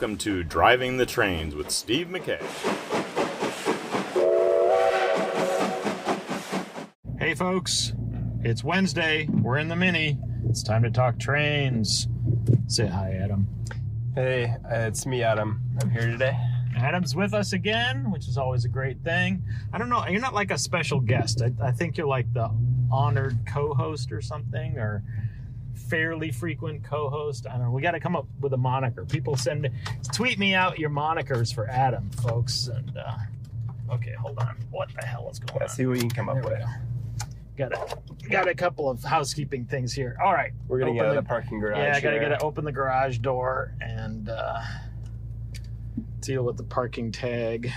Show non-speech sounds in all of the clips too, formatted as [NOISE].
welcome to Driving the Trains with Steve McKay. Hey, folks, it's Wednesday. We're in the mini. It's time to talk trains. Say hi, Adam. Hey, uh, it's me, Adam. I'm here today. Adam's with us again, which is always a great thing. I don't know, you're not like a special guest. I, I think you're like the honored co host or something, or fairly frequent co host. I don't know. We got to come up with a moniker. People send me, tweet me out your monikers for Adam, folks. And, uh, okay, hold on. What the hell is going on? Let's see what you can come up There we with. go. Got a, got a couple of housekeeping things here. All right. We're gonna get Open out of the- parking garage. Yeah, I gotta get to open the garage door and uh, deal with the parking tag.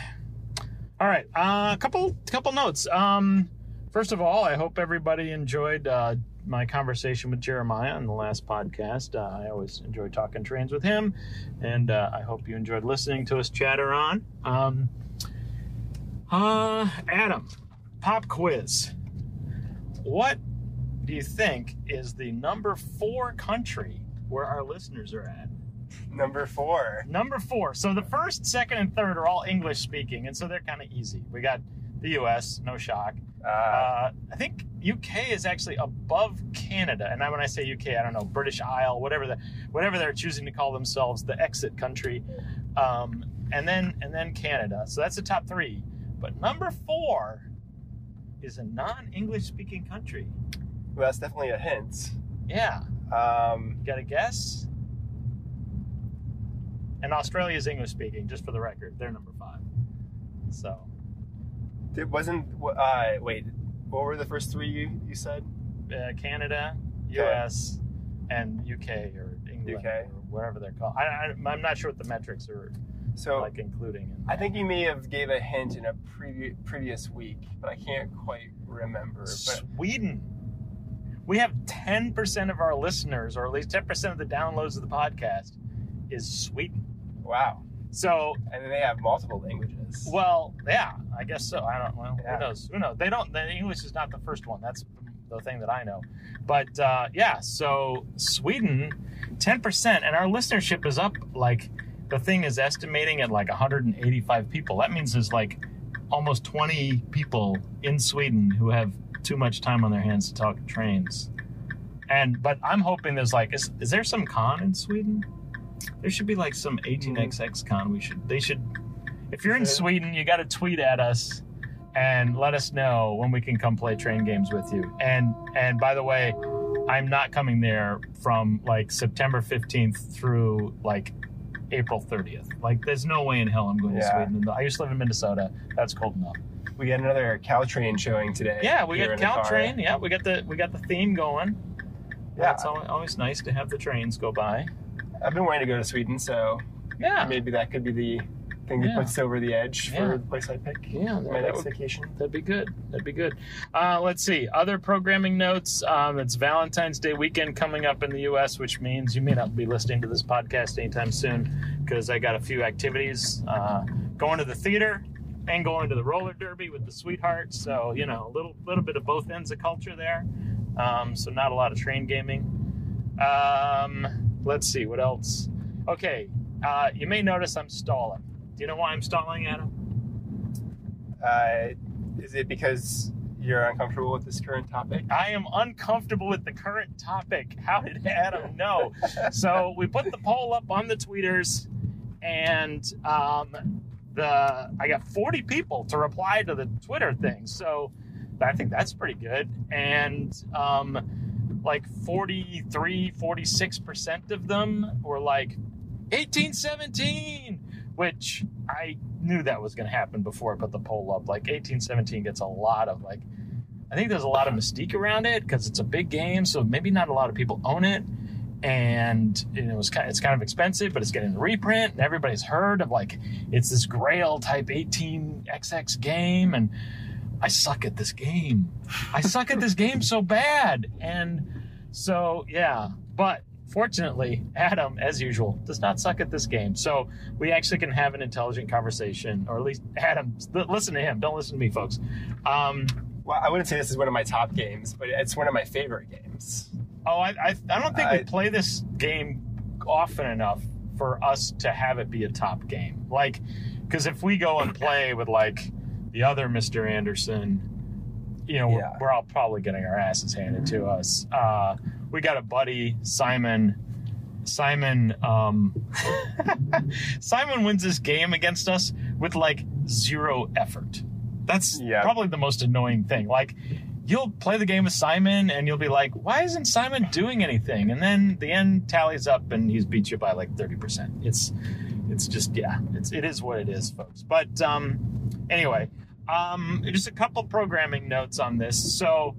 All right, a uh, couple couple notes. Um, first of all, I hope everybody enjoyed uh, my conversation with Jeremiah on the last podcast. Uh, I always enjoy talking trains with him, and uh, I hope you enjoyed listening to us chatter on. Um, uh, Adam, pop quiz. What do you think is the number four country where our listeners are at? Number four. Number four. So the first, second, and third are all English speaking, and so they're kind of easy. We got the U.S., no shock. Uh, I think UK is actually above Canada, and when I say UK, I don't know British Isle, whatever the whatever they're choosing to call themselves, the exit country, um, and then and then Canada. So that's the top three. But number four is a non-English speaking country. well, that's definitely a hint. Yeah, Um, got a guess? And Australia is English speaking, just for the record. They're number five. So it wasn't. Uh, wait, what were the first three you, you said? uh, Canada, U.S., and UK or England UK. or whatever they're called. I, I'm not sure what the metrics are So like including. In I think you may have gave a hint in a previ- previous week, but I can't quite remember. But Sweden. We have 10% of our listeners, or at least 10% of the downloads of the podcast, is Sweden. wow, So and then they have multiple languages. Well, yeah, I guess so. I don't. Well, Yeah. who knows? Who knows? They don't. The English is not the first one. That's the thing that I know. But uh, yeah, so Sweden, ten percent, and our listenership is up. Like the thing is estimating at like 185 people. That means there's like almost 20 people in Sweden who have too much time on their hands to talk trains. And but I'm hoping there's like is, is there some con in Sweden? There should be like some 18xx con. We should they should if you're in Sweden, you got to tweet at us and let us know when we can come play train games with you. And and by the way, I'm not coming there from like September 15th through like April 30th. Like there's no way in hell I'm going to Sweden. I used to live in Minnesota. That's cold enough. we got another Caltrain showing today. Yeah, we here got in the car. Caltrain. Yeah, we got the we got the theme going. Yeah. It's always, always nice to have the trains go by. I've been wanting to go to Sweden, so Yeah. maybe that could be the thing that Yeah. puts over the edge Yeah. for the place I pick. Yeah, my next would- vacation. That'd be good. That'd be good. Uh, let's see. Other programming notes. Um, it's Valentine's Day weekend coming up in the U.S., which means you may not be listening to this podcast anytime soon because I got a few activities uh, going to the theater and going to the roller derby with the sweetheart. So you know, a little little bit of both ends of culture there. Um, so not a lot of train gaming. Um, let's see what else. Okay, uh, you may notice I'm stalling. Do you know why I'm stalling, Adam? Uh, is it because you're uncomfortable with this current topic? I am uncomfortable with the current topic. [LAUGHS] How did Adam know? so we put the poll up on the tweeters, and um, the I got 40 people to reply to the Twitter thing. So I think that's pretty good. And um, like 43, 46 percent of them were like 1817, which I knew that was going to happen before I put the poll up. Like 1817 gets a lot of like I think there's a lot of mystique around it because it's a big game, so maybe not a lot of people own it. And know, it's kind it's kind of expensive, but it's getting the reprint, and everybody's heard of like it's this Grail type 18xx game, and I suck at this game. I suck at this game so bad, and so yeah. But fortunately, Adam, as usual, does not suck at this game, so we actually can have an intelligent conversation, or at least Adam, listen to him. Don't listen to me, folks. Um, Well, I wouldn't say this is one of my top games, but it's one of my favorite games. Oh, I, I, I don't think we play this game often enough for for us to have it be a top game. Like, because if we go and play with like the other Mr. Anderson, you know, Yeah. we're, we're all probably getting our asses handed to us. Uh, we got a buddy, Simon. Simon, um, [LAUGHS] Simon wins this game against us with like zero effort. That's Yeah. probably the most annoying thing. Like, you'll play the game with Simon and you'll be like, why isn't Simon doing anything? And then the end tallies up and he's beat you by like 30%. It's, it's just, yeah, it's, it is what it is, folks. But, um, anyway, um, just a couple programming notes on this. So,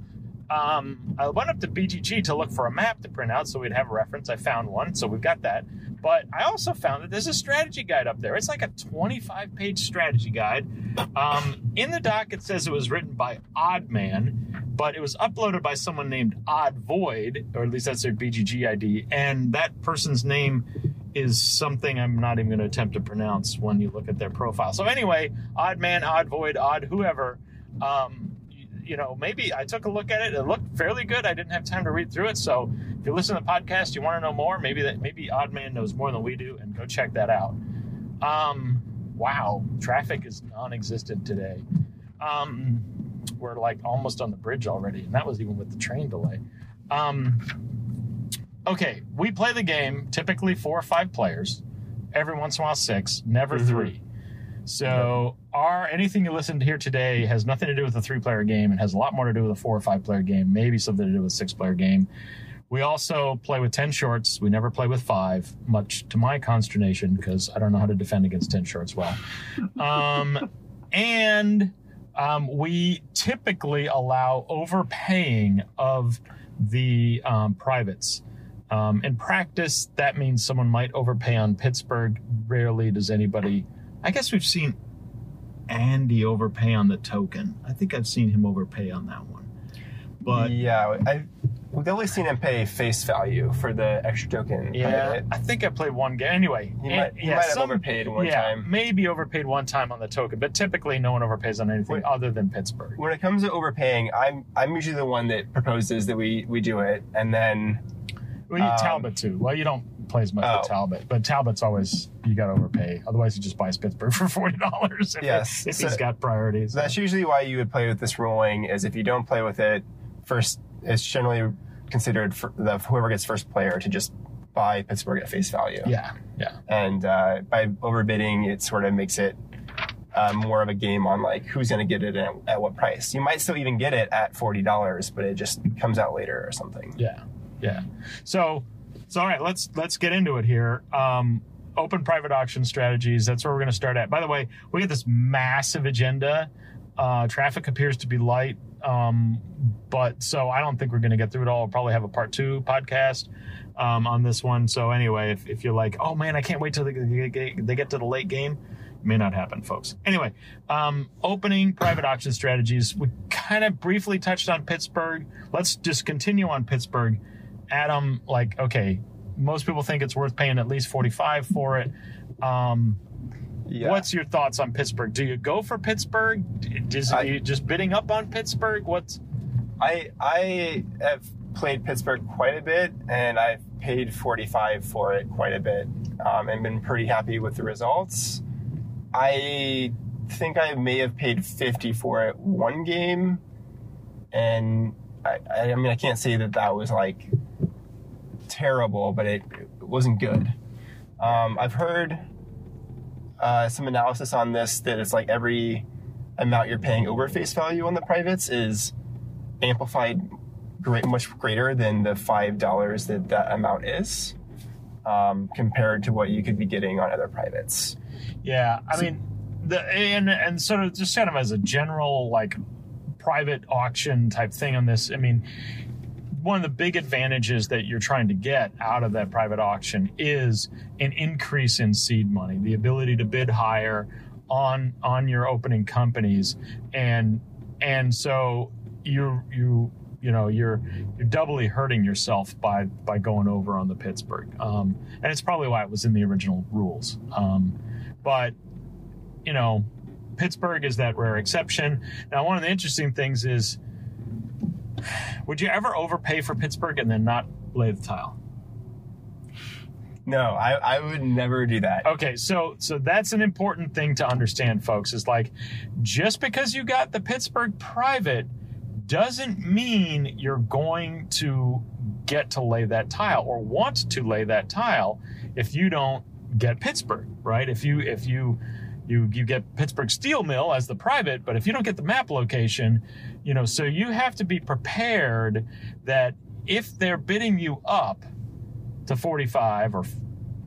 um, I went up to BGG to look for a map to print out so we'd have a reference. I found one, so we've got that. But I also found that there's a strategy guide up there. It's like a 25 page strategy guide. Um, in the doc, it says it was written by Oddman, but it was uploaded by someone named Odd Void, or at least that's their BGG ID. And that person's name is something I'm not even going to attempt to pronounce when you look at their profile. So, anyway, Odd Man, Odd Void, Odd whoever. Um, you, know, maybe I took a look at it. It looked fairly good. I didn't have time to read through it. So, if you listen to the podcast, you want to know more, maybe that maybe Odd Man knows more than we do, and go check that out. Um, wow, traffic is non-existent today. Um, we're like almost on the bridge already, and that was even with the train delay. Um, okay, we play the game typically four or five players, every once in a while six, never Mhm. three. So our anything you listened to here today has nothing to do with a three-player game and has a lot more to do with a four or five-player game, maybe something to do with a six-player game. We also play with 10 shorts. We never play with five, much to my consternation, because I don't know how to defend against 10 shorts well. [LAUGHS] Um, and um, we typically allow overpaying of the um, privates. Um, in practice, that means someone might overpay on Pittsburgh. Rarely does anybody. I guess we've seen Andy overpay on the token. I think I've seen him overpay on that one. But yeah, I we've only seen him pay face value for the extra token. Yeah. I think I played one game. Anyway, He and- might- he yeah, might have some- overpaid one yeah, time. Maybe overpaid one time on the token, but typically no one overpays on anything Wait. other than Pittsburgh. When it comes to overpaying, I'm I'm usually the one that proposes that we we do it, and then Well, you Um, Talbot too. Well, you don't play as much Oh. with Talbot, but Talbot's always you got to overpay. Otherwise, he just buys Pittsburgh for forty dollars if, Yes, if so- he's got priorities. That's usually why you would play with this ruling. Is if you don't play with it, first it's generally considered for the whoever gets first player to just buy Pittsburgh at face value. yeah, yeah, And uh, by overbidding, it sort of makes it uh, more of a game on like who's going to get it at, at what price. You might still even get it at forty dollars, but it just comes out later or something. yeah, yeah. So, so all right, let's let's get into it here. Um, open private auction strategies. That's where we're going to start at. By the way, we get this massive agenda. Uh, traffic appears to be light, um, but so I don't think we're going to get through it all. We'll probably have a part two podcast um, on this one. So anyway, if, if you're like, oh man, I can't wait till they, they get- to the late game, may not happen, folks. Anyway, um, opening private auction strategies. We kind of briefly touched on Pittsburgh. Let's just continue on Pittsburgh. Adam, like, okay, most people think it's worth paying at least 45 for it. Um, Yeah. What's your thoughts on Pittsburgh? Do you go for Pittsburgh? Is I- you just bidding up on Pittsburgh? What's I I have played Pittsburgh quite a bit, and I've paid forty five for it quite a bit, um, and been pretty happy with the results. I think I may have paid fifty for it one game, and I, I, I mean I can't say that that was like terrible, but it, it wasn't good. Um, I've heard uh, some analysis on this that it's like every amount you're paying over face value on the privates is amplified great, much greater than the five dollars that that amount is, um, compared to what you could be getting on other privates. yeah? I mean, the and and sort of just kind of as a general like private auction type thing on this. I mean, one of the big advantages that you're trying to get out of that private auction is an increase in seed money, the ability to bid higher on on your opening companies, and and so you you you know you're you're doubly hurting yourself by by going over on the Pittsburgh, um, and it's probably why it was in the original rules. Um, but you know, Pittsburgh is that rare exception. Now, one of the interesting things is, would you ever overpay for Pittsburgh and then not lay the tile? No, I, I would never do that. Okay, so so that's an important thing to understand, folks. Is like just because you got the Pittsburgh private doesn't mean you're going to get to lay that tile or want to lay that tile if you don't get Pittsburgh, right? If you if you you you get Pittsburgh Steel Mill as the private, but if you don't get the map location, you know, so you have to be prepared that if they're bidding you up to 45 or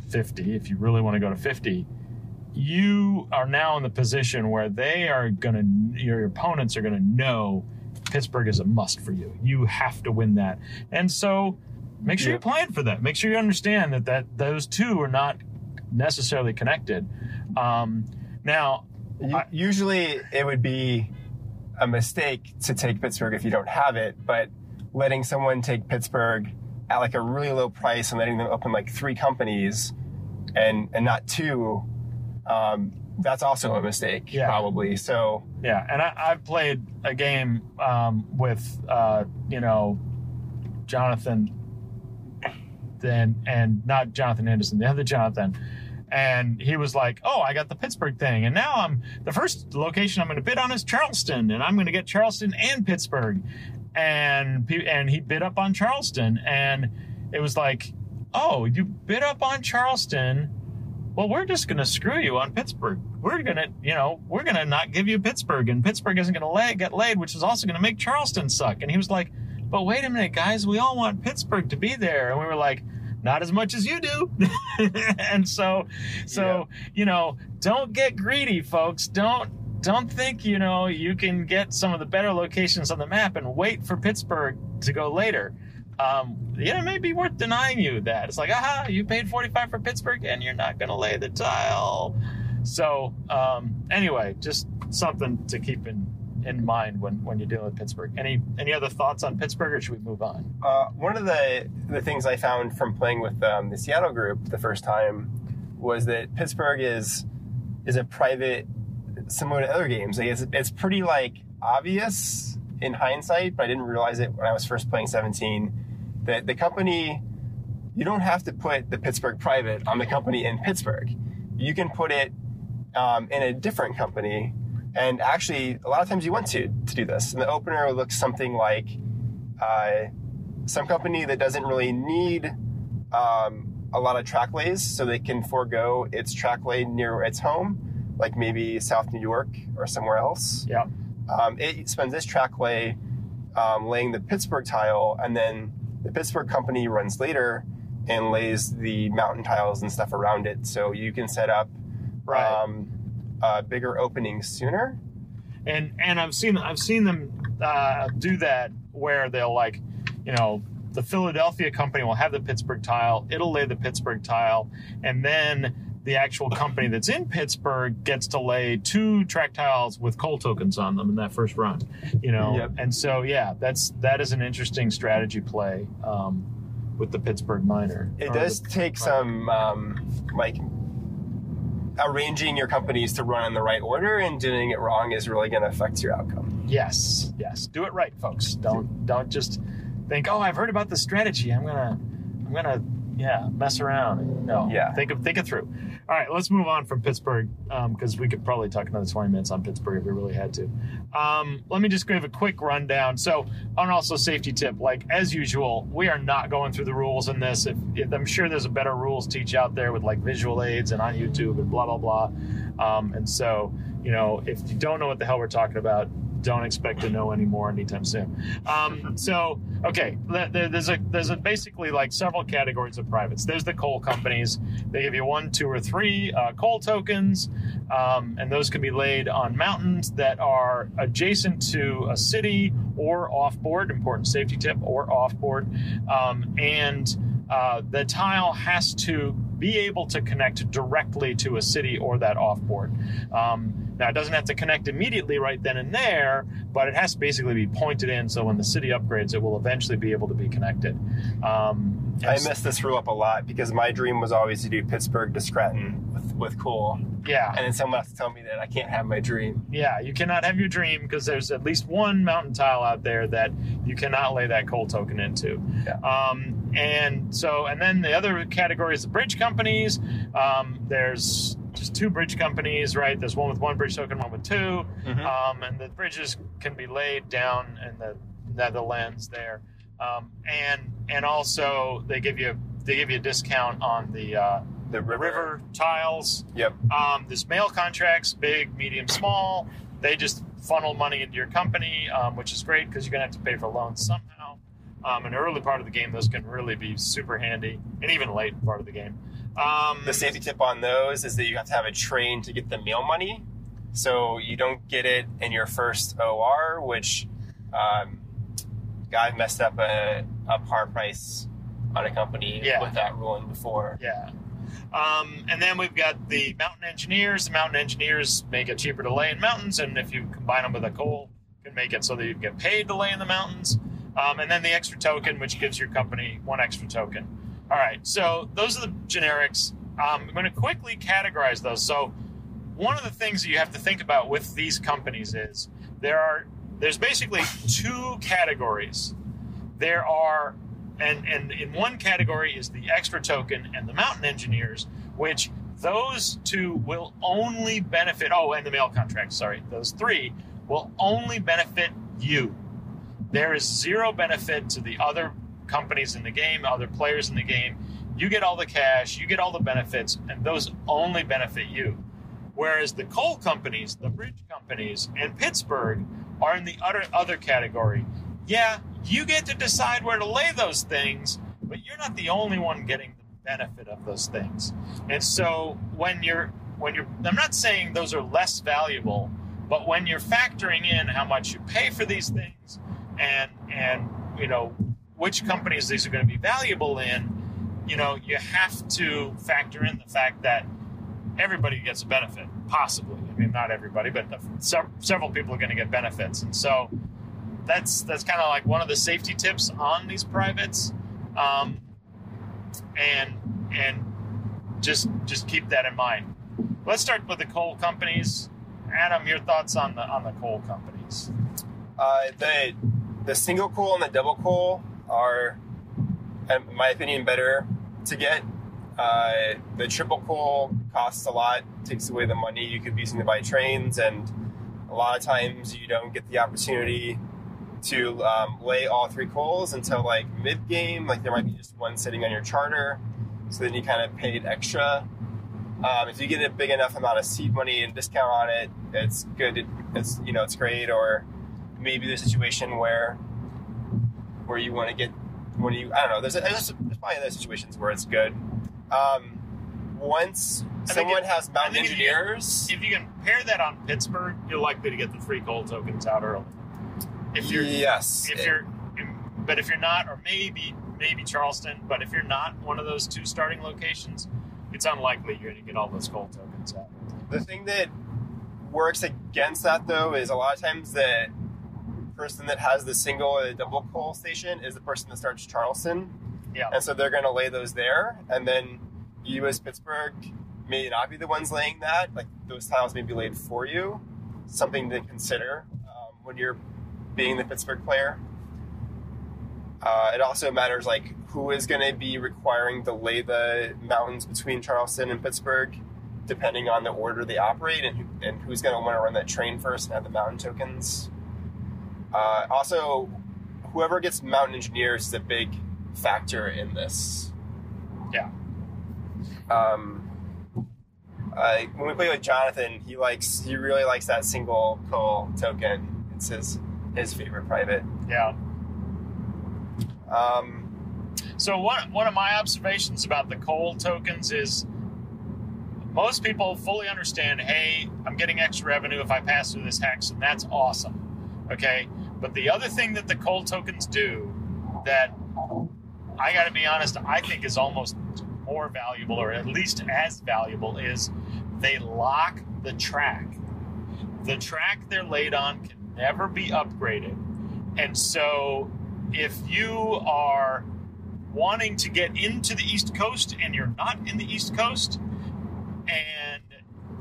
50, if you really want to go to 50, you are now in the position where they are going to, your opponents are going to know Pittsburgh is a must for you. You have to win that. And so make sure Yep. you plan for that. Make sure you understand that, that those two are not necessarily connected. Um, now, I- Usually it would be a mistake to take Pittsburgh if you don't have it, but letting someone take Pittsburgh at like a really low price and letting them open like three companies and and not two, um, that's also a mistake Yeah. probably. So Yeah, and I, I've played a game um, with uh, you know Jonathan, then and not Jonathan Anderson, the other Jonathan, and he was like, "Oh, I got the Pittsburgh thing, and now I'm the first location I'm going to bid on is Charleston, and I'm going to get Charleston and Pittsburgh," and and he bid up on Charleston, and it was like, "Oh, you bid up on Charleston." well, we're just going to screw you on Pittsburgh. We're going to, you know, we're going to not give you Pittsburgh, and Pittsburgh isn't going to get laid, which is also going to make Charleston suck. And he was like, but wait a minute, guys, we all want Pittsburgh to be there. And we were like, not as much as you do. [LAUGHS] and so, so, you know, don't get greedy, folks. Don't, don't think, you know, you can get some of the better locations on the map and wait for Pittsburgh to go later um, yeah, it may be worth denying you that. It's like, aha, you paid 45 for Pittsburgh and you're not going to lay the tile. So, um, anyway, just something to keep in, in mind when, when you're dealing with Pittsburgh. Any any other thoughts on Pittsburgh or should we move on? Uh, one of the the things I found from playing with um, the Seattle group the first time was that Pittsburgh is is a private, similar to other games. Like it's it's pretty like obvious in hindsight, but I didn't realize it when I was first playing 17. That the company, you don't have to put the Pittsburgh private on the company in Pittsburgh. You can put it um, in a different company. And actually, a lot of times you want to to do this. And the opener looks something like uh, some company that doesn't really need um, a lot of track lays, so they can forego its track lay near its home, like maybe South New York or somewhere else. Yeah. Um, it spends its track lay um, laying the Pittsburgh tile, and then the Pittsburgh company runs later and lays the mountain tiles and stuff around it, so you can set up Right. um, a bigger opening sooner. and and I've seen I've seen them uh, do that where they'll like, you know, the Philadelphia company will have the Pittsburgh tile, it'll lay the Pittsburgh tile, and then the actual company that's in Pittsburgh gets to lay two track tiles with coal tokens on them in that first run, you know. Yep. And so yeah, that's that is an interesting strategy play um, with the Pittsburgh miner. It does take some um, like arranging your companies to run in the right order, and doing it wrong is really going to affect your outcome. Yes, yes. Do it right, folks. Don't don't just think, oh, I've heard about the strategy. I'm gonna I'm gonna yeah mess around. No, Yeah. Think of think it through. All right, let's move on from Pittsburgh because we could probably talk another 20 minutes on Pittsburgh if we really had to. Um, let me just give a quick rundown. So, on also safety tip, like as usual, we are not going through the rules in this. If, if I'm sure there's a better rules teach out there with like visual aids and on YouTube and blah blah blah. Um, and so, you know, if you don't know what the hell we're talking about, don't expect to know anymore anytime soon. Um, so, okay, there's a there's a basically like several categories of privates. There's the coal companies. They give you one, two, or three uh, coal tokens, um, and those can be laid on mountains that are adjacent to a city or off board. Important safety tip, or off board, um, and uh, the tile has to be able to connect directly to a city or that off board. Um, now, it doesn't have to connect immediately right then and there, but it has to basically be pointed in so when the city upgrades, it will eventually be able to be connected. Um, I s- messed this rule up a lot because my dream was always to do Pittsburgh to Scranton with, with cool, Yeah, and then someone has to tell me that I can't have my dream. yeah, you cannot have your dream because there's at least one mountain tile out there that you cannot lay that coal token into. Yeah. Um, and so, and then the other category is the bridge companies. Um, there's just two bridge companies, right? There's one with one bridge token, one with 2 Mhm. um, and the bridges can be laid down in the Netherlands there, um, and and also they give you they give you a discount on the uh, The river. river tiles. Yep. Um, there's mail contracts, big, medium, small. They just funnel money into your company, um, which is great because you're going to have to pay for loans somehow. Um, in early part of the game, those can really be super handy, and even late part of the game. Um, The safety tip on those is that you have to have a train to get the mail money. So you don't get it in your first OR, which um, guy messed up a, a par price on a company Yeah. with that ruling before. Yeah. Um, and then we've got the mountain engineers. The mountain engineers make it cheaper to lay in mountains, and if you combine them with a coal, can make it so that you can get paid to lay in the mountains. Um, and then the extra token, which gives your company one extra token. All right, so those are the generics. Um, I'm going to quickly categorize those. So one of the things that you have to think about with these companies is there are there's basically two categories. There are and and in one category is the extra token and the mountain engineers, which those two will only benefit. Oh, and the mail contracts. Sorry, those three will only benefit you. There is zero benefit to the other companies in the game, other players in the game. You get all the cash, you get all the benefits, and those only benefit you. Whereas the coal companies, the bridge companies, and Pittsburgh are in the other other category. Yeah, you get to decide where to lay those things, but you're not the only one getting the benefit of those things. And so when you're when you're I'm not saying those are less valuable, but when you're factoring in how much you pay for these things and and you know which companies these are going to be valuable in, you know, you have to factor in the fact that everybody gets a benefit, possibly. I mean, not everybody, but se- several people are going to get benefits, and so that's that's kind of like one of the safety tips on these privates, um, and and just just keep that in mind. Let's start with the coal companies. Adam, your thoughts on the on the coal companies? Uh, the the single coal and the double coal are, in my opinion, better to get. Uh, the triple coal costs a lot, takes away the money you could be using to buy trains, and a lot of times you don't get the opportunity to um, lay all three coals until like mid game. Like there might be just one sitting on your charter, so then you kind of paid extra. Um, if you get a big enough amount of seed money and discount on it, it's good. It's you know it's great. Or maybe the situation where where you want to get when you I don't know. There's, there's there's probably other situations where it's good. Um, once someone it- has mountain think if you- engineers, If you can pair that on Pittsburgh, you're likely to get the free coal tokens out early. If you're yes, if you're but if you're not or maybe maybe charleston but if you're not one of those two starting locations it's unlikely you're going to get all those coal tokens out The thing that works against that though is a lot of times the person that has the single or the double coal station is the person that starts Charleston. Yeah. And so they're going to lay those there, and then you as Pittsburgh may not be the ones laying that. Like those tiles may be laid for you. Something to consider um, when you're being the Pittsburgh player. Uh, it also matters like who is going to be requiring to lay the mountains between Charleston and Pittsburgh depending on the order they operate and, who, and who's going to want to run that train first and have the mountain tokens. Uh, also, whoever gets mountain engineers is a big factor in this. Yeah. Um, uh, when we play with Jonathan, he likes he really likes that single coal token. It's his his favorite private. yeah Um, so one, one of my observations about the coal tokens is most people fully understand hey i'm getting extra revenue if i pass through this hex and that's awesome okay but the other thing that the coal tokens do that i gotta be honest i think is almost more valuable or at least as valuable is they lock the track. The track they're laid on can never be upgraded. And so if you are wanting to get into the East Coast and you're not in the East Coast and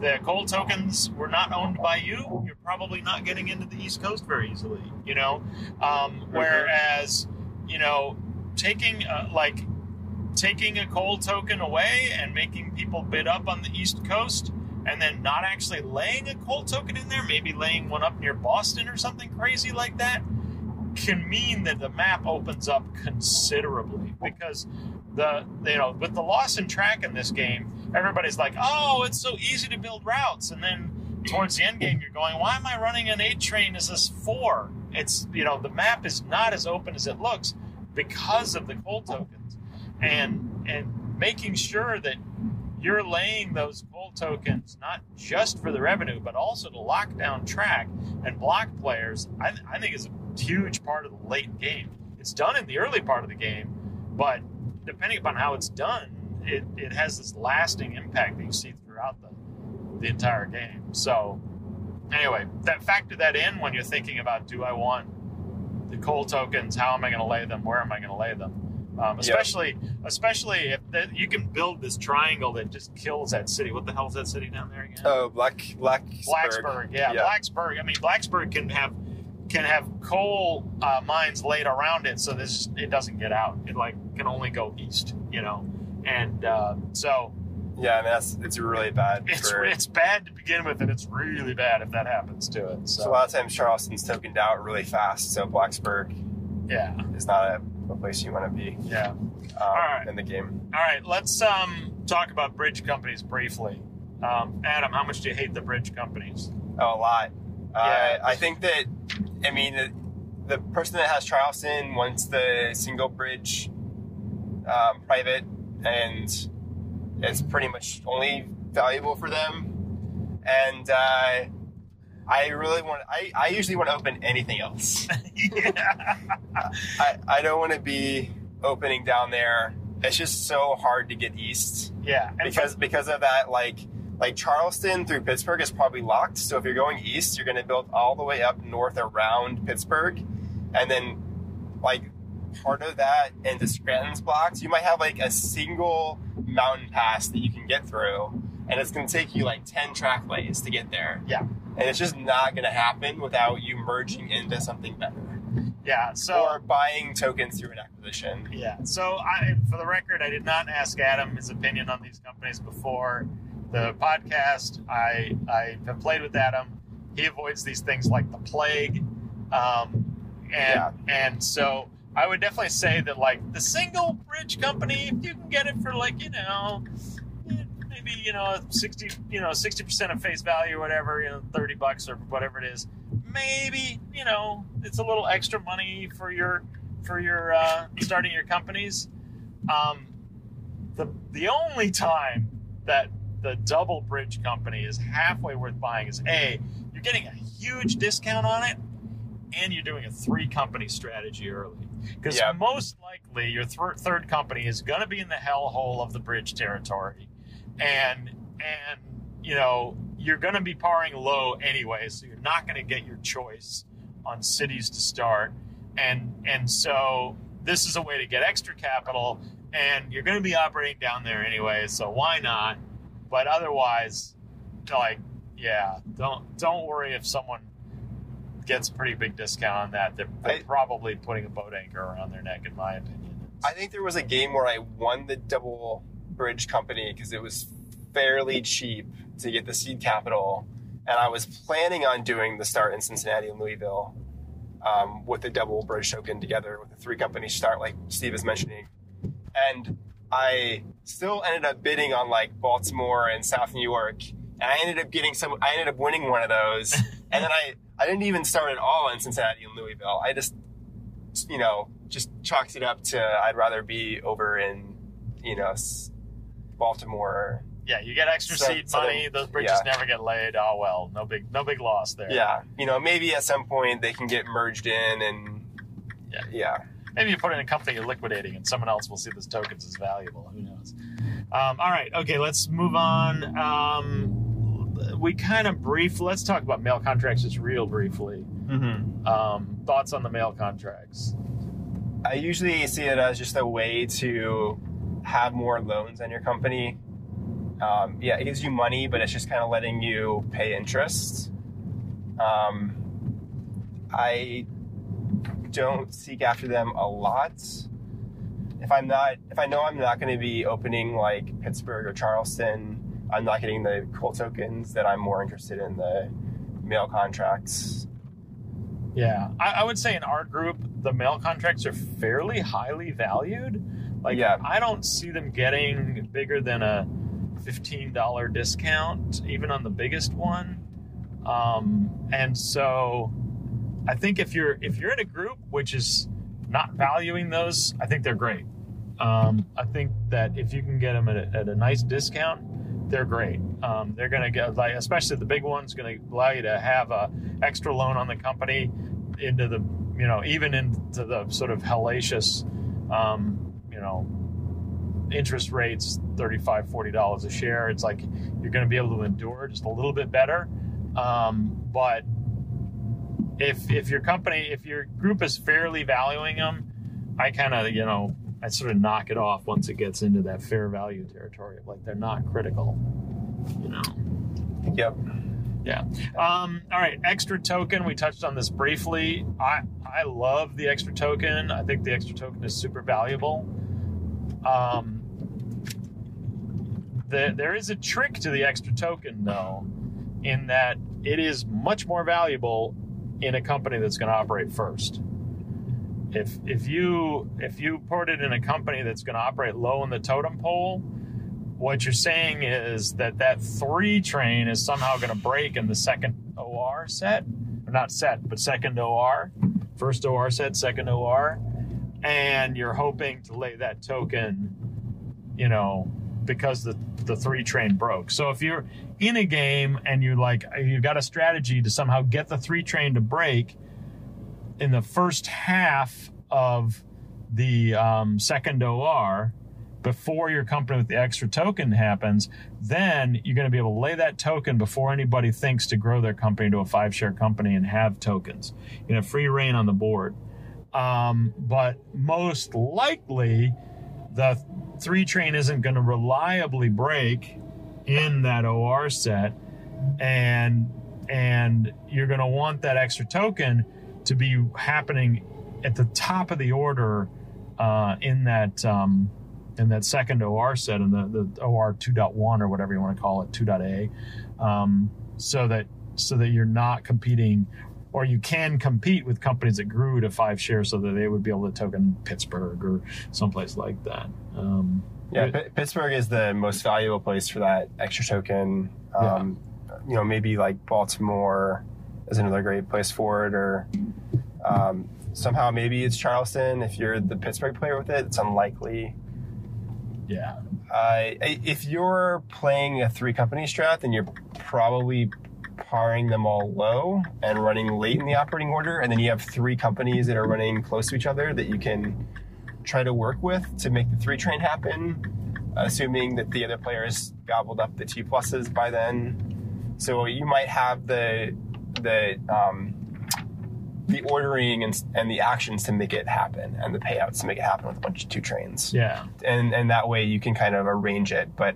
the coal tokens were not owned by you, you're probably not getting into the East Coast very easily, you know? Um, whereas, you know, taking uh, like taking a coal token away and making people bid up on the East Coast and then not actually laying a coal token in there, maybe laying one up near Boston or something crazy like that, can mean that the map opens up considerably because the you know with the loss in track in this game, everybody's like, oh, it's so easy to build routes, and then towards the end game, you're going, why am I running an eight train as this four? It's you know the map is not as open as it looks because of the coal tokens, and and making sure that you're laying those coal tokens not just for the revenue, but also to lock down track and block players. I, th- I think is a huge part of the late game. It's done in the early part of the game, but depending upon how it's done, it, it has this lasting impact that you see throughout the, the entire game. So, anyway, that factor that in when you're thinking about do I want the coal tokens? How am I going to lay them? Where am I going to lay them? Um, especially, especially if the, you can build this triangle that just kills that city. What the hell is that city down there again? Oh, Black Black Blacksburg. Yeah, Blacksburg. I mean, Blacksburg can have can have coal uh, mines laid around it, so this it doesn't get out. It like can only go east, you know, and uh, so Yeah, I mean that's it's really bad. it's for, it's bad to begin with, and it's really bad if that happens to it. so a lot of times Charleston's tokened out really fast, so Blacksburg yeah, is not a, a place you want to be yeah. um, right. in the game. All right, let's um, talk about bridge companies briefly. Um, Adam, how much do you hate the bridge companies? Oh, a lot. Yeah. Uh, I think that, I mean, the, the person that has Charleston wants the single bridge um, private, and it's pretty much only valuable for them. And uh, I really want, I, I usually want to open anything else. [LAUGHS] yeah, I, I don't want to be opening down there. It's just so hard to get east. yeah, because because of that like like Charleston through Pittsburgh is probably locked. So if you're going east, you're going to build all the way up north around Pittsburgh, and then like part of that into Scranton's blocked. You might have like a single mountain pass that you can get through, and it's going to take you like ten track lays to get there. Yeah. and it's just not going to happen without you merging into something better yeah. So or buying tokens through an acquisition. Yeah. So, I, for the record, I did not ask Adam his opinion on these companies before the podcast. I I have played with Adam. He avoids these things like the plague, um, and Yeah. and so I would definitely say that like the single bridge company, if you can get it for like you know. Maybe you know sixty, you know sixty percent of face value, or whatever, you know thirty bucks or whatever it is. Maybe you know it's a little extra money for your for your uh, starting your companies. Um, the the only time that the double bridge company is halfway worth buying is a you're getting a huge discount on it, and you're doing a three company strategy early because Yeah. most likely your th- third company is going to be in the hellhole of the bridge territory, and and you know you're going to be parring low anyway, so you're not going to get your choice on cities to start, and and so this is a way to get extra capital, and you're going to be operating down there anyway, so why not? But otherwise, like, yeah, don't don't worry if someone gets a pretty big discount on that. They're, they're I- probably putting a boat anchor around their neck, in my opinion. I think there was a game where I won the double bridge company because it was fairly cheap to get the seed capital, and I was planning on doing the start in Cincinnati and Louisville um, with the double bridge token together with the three company start, like Steve is mentioning, and I still ended up bidding on like Baltimore and South New York, and I ended up getting some. I ended up winning one of those, [LAUGHS] and then I I didn't even start at all in Cincinnati and Louisville. I just you know, just chalked it up to I'd rather be over in, you know, Baltimore. Yeah, you get extra So- seed so money; then- those bridges yeah. never get laid. Oh well, no big no big loss there. Yeah, you know, maybe at some point they can get merged in and Yeah. yeah. Maybe you put it in a company you're liquidating, and someone else will see those tokens as valuable. Who knows? Um, all right, okay, let's move on. Um, we kind of brief. Let's talk about mail contracts just real briefly. Mm-hmm. Um, thoughts on the mail contracts? I usually see it as just a way to have more loans on your company. Um, yeah, it gives you money, but it's just kind of letting you pay interest. Um, I don't seek after them a lot. if I'm not, if I know I'm not going to be opening like Pittsburgh or Charleston, I'm not getting the coal tokens. That I'm more interested in the mail contracts. Yeah, I, I would say in our group, the mail contracts are fairly highly valued. Like, Yeah. I don't see them getting bigger than a fifteen dollar discount, even on the biggest one. Um, and so, I think if you're if you're in a group which is not valuing those, I think they're great. Um, I think that if you can get them at a, at a nice discount, they're great. Um, they're going to get like, especially the big ones, going to allow you to have a extra loan on the company into the, you know, even into the sort of hellacious, um, you know, interest rates 35 40 dollars a share it's like you're going to be able to endure just a little bit better um, but if if your company if your group is fairly valuing them i kind of you know i sort of knock it off once it gets into that fair value territory like they're not critical you know Yep. yeah. Um, all right. Extra token. We touched on this briefly. I I love the extra token. I think the extra token is super valuable. Um, the, there is a trick to the extra token though, in that it is much more valuable in a company that's going to operate first. If if you if you put it in a company that's going to operate low in the totem pole, what you're saying is that that three train is somehow going to break in the second OR set, not set, but second OR, first OR set, second OR, and you're hoping to lay that token, you know, because the the three train broke. So if you're in a game and you're like you've got a strategy to somehow get the three train to break in the first half of the um, second OR before your company with the extra token happens, then you're going to be able to lay that token before anybody thinks to grow their company to a five share company and have tokens. You know, free reign on the board. Um, but most likely, the three train isn't going to reliably break in that OR set, and and you're going to want that extra token to be happening at the top of the order uh, in that um, in that second OR set in the, the OR 2.1 or whatever you want to call it 2.a um, so that so that you're not competing or you can compete with companies that grew to five shares so that they would be able to token Pittsburgh or someplace like that. Um, Yeah, P- Pittsburgh is the most valuable place for that extra token. Um, You know, maybe like Baltimore is another great place for it, or um, somehow maybe it's Charleston. If you're the Pittsburgh player with it, it's unlikely. yeah. Uh, if you're playing a three company strat, then you're probably parring them all low and running late in the operating order, and then you have three companies that are running close to each other that you can try to work with to make the three train happen, assuming that the other players gobbled up the two pluses by then. So you might have the the um, the ordering and, and the actions to make it happen, and the payouts to make it happen with a bunch of two trains Yeah. and and that way you can kind of arrange it. But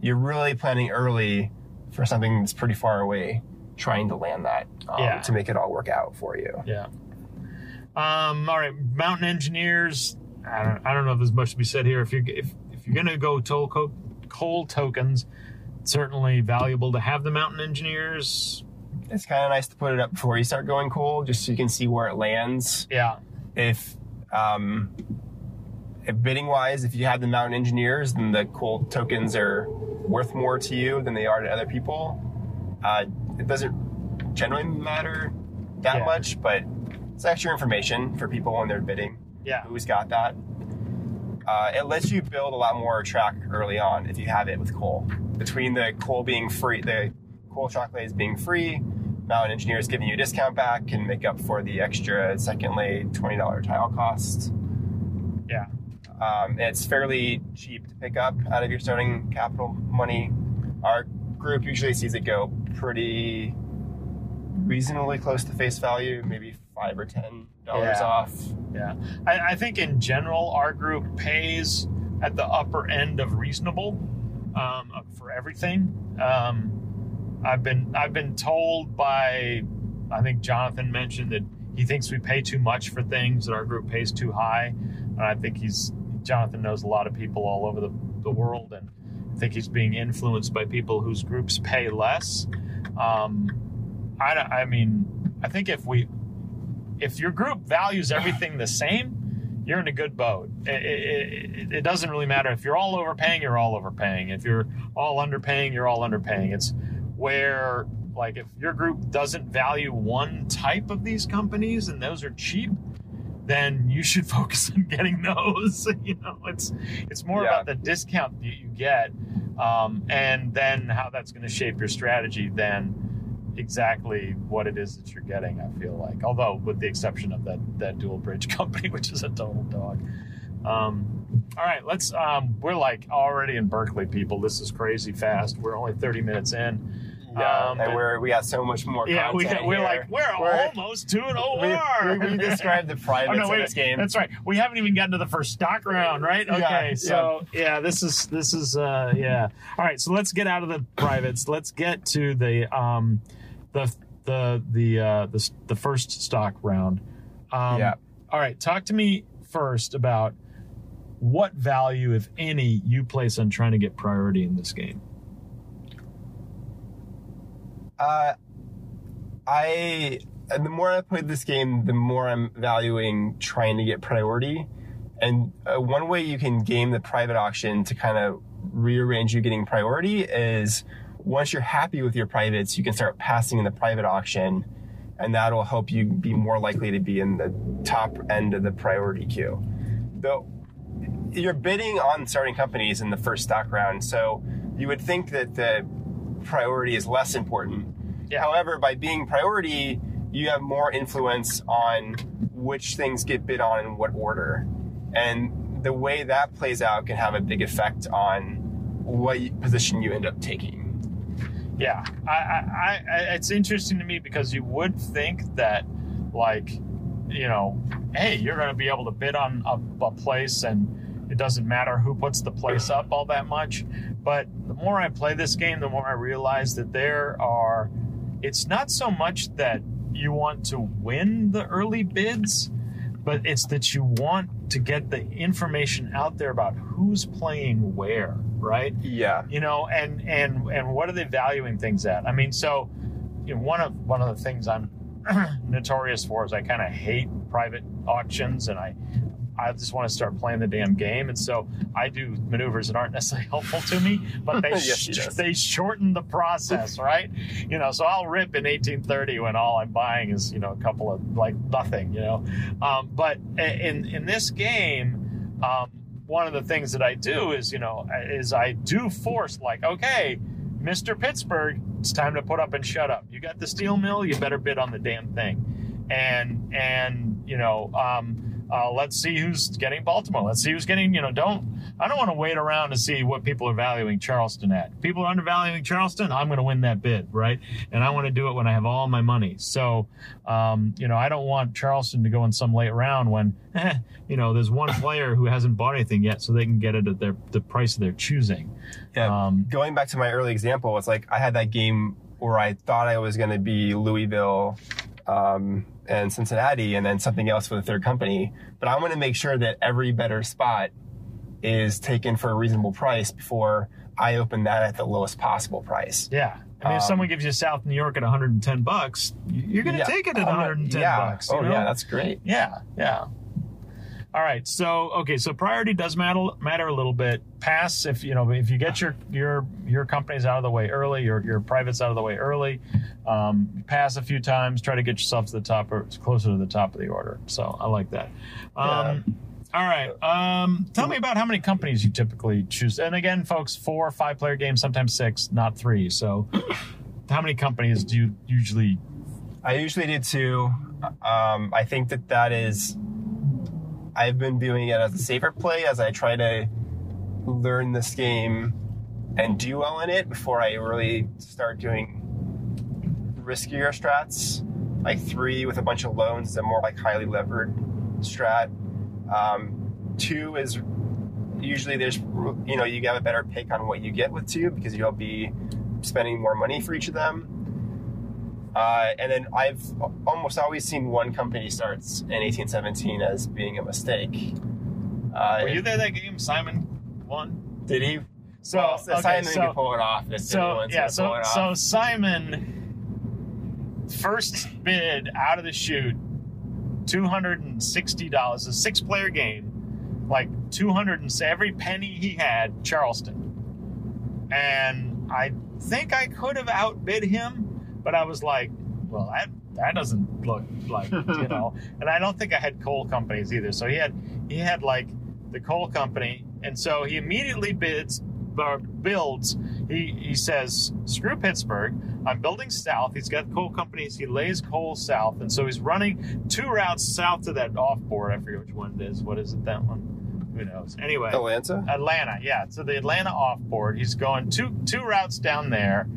you're really planning early for something that's pretty far away, trying to land that um, Yeah. to make it all work out for you. Yeah. Um, all right, mountain engineers. I don't, I don't know if there's much to be said here. If you're if, if you're gonna go toll co- coal tokens, certainly valuable to have the mountain engineers. It's kind of nice to put it up before you start going cool, just so you can see where it lands. Yeah, If um, if bidding wise, if you have the mountain engineers, then the coal tokens are worth more to you than they are to other people. Uh, it doesn't generally matter that Yeah. much, but it's extra information for people when they're bidding. Yeah, who's got that. Uh, it lets you build a lot more track early on if you have it with coal. Between the coal being free, the coal track lays being free, Mountain Engineers giving you a discount back can make up for the extra second lay $20 tile cost. yeah, Um, it's fairly cheap to pick up out of your starting capital money. Our group usually sees it go pretty reasonably close to face value, maybe five or ten dollars Yeah. off. yeah. I, I think in general, our group pays at the upper end of reasonable um, for everything. Um, I've been I've been told by I think Jonathan mentioned that he thinks we pay too much for things that our group pays too high, and I think he's Jonathan knows a lot of people all over the, the world, and I think he's being influenced by people whose groups pay less. Um, I, I mean, I think if we, if your group values everything the same, you're in a good boat. It, it, it, doesn't really matter if you're all overpaying, you're all overpaying. If you're all underpaying, you're all underpaying. It's where, like, if your group doesn't value one type of these companies and those are cheap, then you should [LAUGHS] focus on getting those. [LAUGHS] you know, it's it's more Yeah. about the discount that you get, um, and then how that's going to shape your strategy than exactly what it is that you're getting. I feel like, although with the exception of that that dual bridge [LAUGHS] company, which is a total dog. Um, all right, let's. Um, we're like already in Berkeley, people. This is crazy fast. We're only 30 minutes in. Yeah, Um, and we're we got so much more. Yeah, we, we're like we're, We're- almost to an OR. we, we described the [LAUGHS] Oh, privates no, of this game. That's right. We haven't even gotten to the first stock round, right? Yeah, Okay, yeah. so yeah, this is this is uh yeah. All right, so let's get out of the privates. Let's get to the um the the the uh the, the first stock round. Um Yeah. all right, talk to me first about what value, if any, you place on trying to get priority in this game. Uh, I and the more I played this game, the more I'm valuing trying to get priority. And uh, one way you can game the private auction to kind of rearrange you getting priority is once you're happy with your privates, you can start passing in the private auction, and that'll help you be more likely to be in the top end of the priority queue. Though you're bidding on starting companies in the first stock round, so you would think that the priority is less important. Yeah. However, by being priority, you have more influence on which things get bid on in what order. And the way that plays out can have a big effect on what position you end up taking. Yeah, I, I, I, it's interesting to me because you would think that, like, you know, hey, you're going to be able to bid on a, a place, and it doesn't matter who puts the place up all that much. But the more I play this game, the more I realize that there are. It's not so much that you want to win the early bids, but it's that you want to get the information out there about who's playing where, right? Yeah. you know and and and what are they valuing things at i mean so you know one of one of the things i'm [CLEARS THROAT] notorious for is i kind of hate private auctions and i I just want to start playing the damn game, and so I do maneuvers that aren't necessarily [LAUGHS] helpful to me, but they [LAUGHS] Yes, sh- they shorten the process, [LAUGHS] right? You know, so I'll rip in 1830 when all I'm buying is you know a couple of like nothing, you know. Um, but in in this game, um, one of the things that I do is, you know, is I do force like, okay, Mr. Pittsburgh, it's time to put up and shut up. You got the steel mill, you better bid on the damn thing. And and you know, um, uh, let's see who's getting Baltimore. Let's see who's getting. You know, don't I don't want to wait around to see what people are valuing Charleston at. If people are undervaluing Charleston, I'm going to win that bid, right? And I want to do it when I have all my money. So, um, you know, I don't want Charleston to go in some late round when, eh, you know, there's one [COUGHS] player who hasn't bought anything yet, so they can get it at their the price of their choosing. Yeah. Um, Going back to my early example, it's like I had that game where I thought I was going to be Louisville um, and Cincinnati and then something else for the third company. But I want to make sure that every better spot is taken for a reasonable price before I open that at the lowest possible price. yeah. I mean, if Um, someone gives you South New York at 110 bucks, you're going to Yeah. take it at Oh, 110 yeah. bucks. Oh, know? yeah, that's great. Yeah, yeah. All right. So okay. So priority does matter matter a little bit. Pass if you know if you get your your your companies out of the way early, your your privates out of the way early. Um, pass a few times. Try to get yourself to the top or closer to the top of the order. So I like that. Um, All right. Um, tell me about how many companies you typically choose. And again, folks, four, or five player games, sometimes six, not three. So, how many companies do you usually? I usually do two. Um, I think that that is. I've been doing it as a safer play as I try to learn this game and do well in it before I really start doing riskier strats. Like three with a bunch of loans a more like highly levered strat. Um, two is usually there's you know you have a better pick on what you get with two because you'll be spending more money for each of them. Uh, and then I've almost always seen one company starts in 1817 as being a mistake. Uh, Were you there that game? Simon won. Did he? So well, okay, Simon so, could pull it off. If so yeah, so so. Simon first bid out of the chute, two hundred and sixty dollars, a six player game, like two hundred and every penny he had, Charleston, and I think I could have outbid him, but I was like, well, that that doesn't look like you [LAUGHS] know, and I don't think I had coal companies either. So he had he had like the coal company, and so he immediately bids builds. He he says, "Screw Pittsburgh. I'm building south. He's got coal companies. He lays coal south, and so he's running two routes south to that off board. I forget which one it is. What is it? That one? Who knows? Anyway, Atlanta. Atlanta, yeah. So the Atlanta off board. He's going two two routes down there,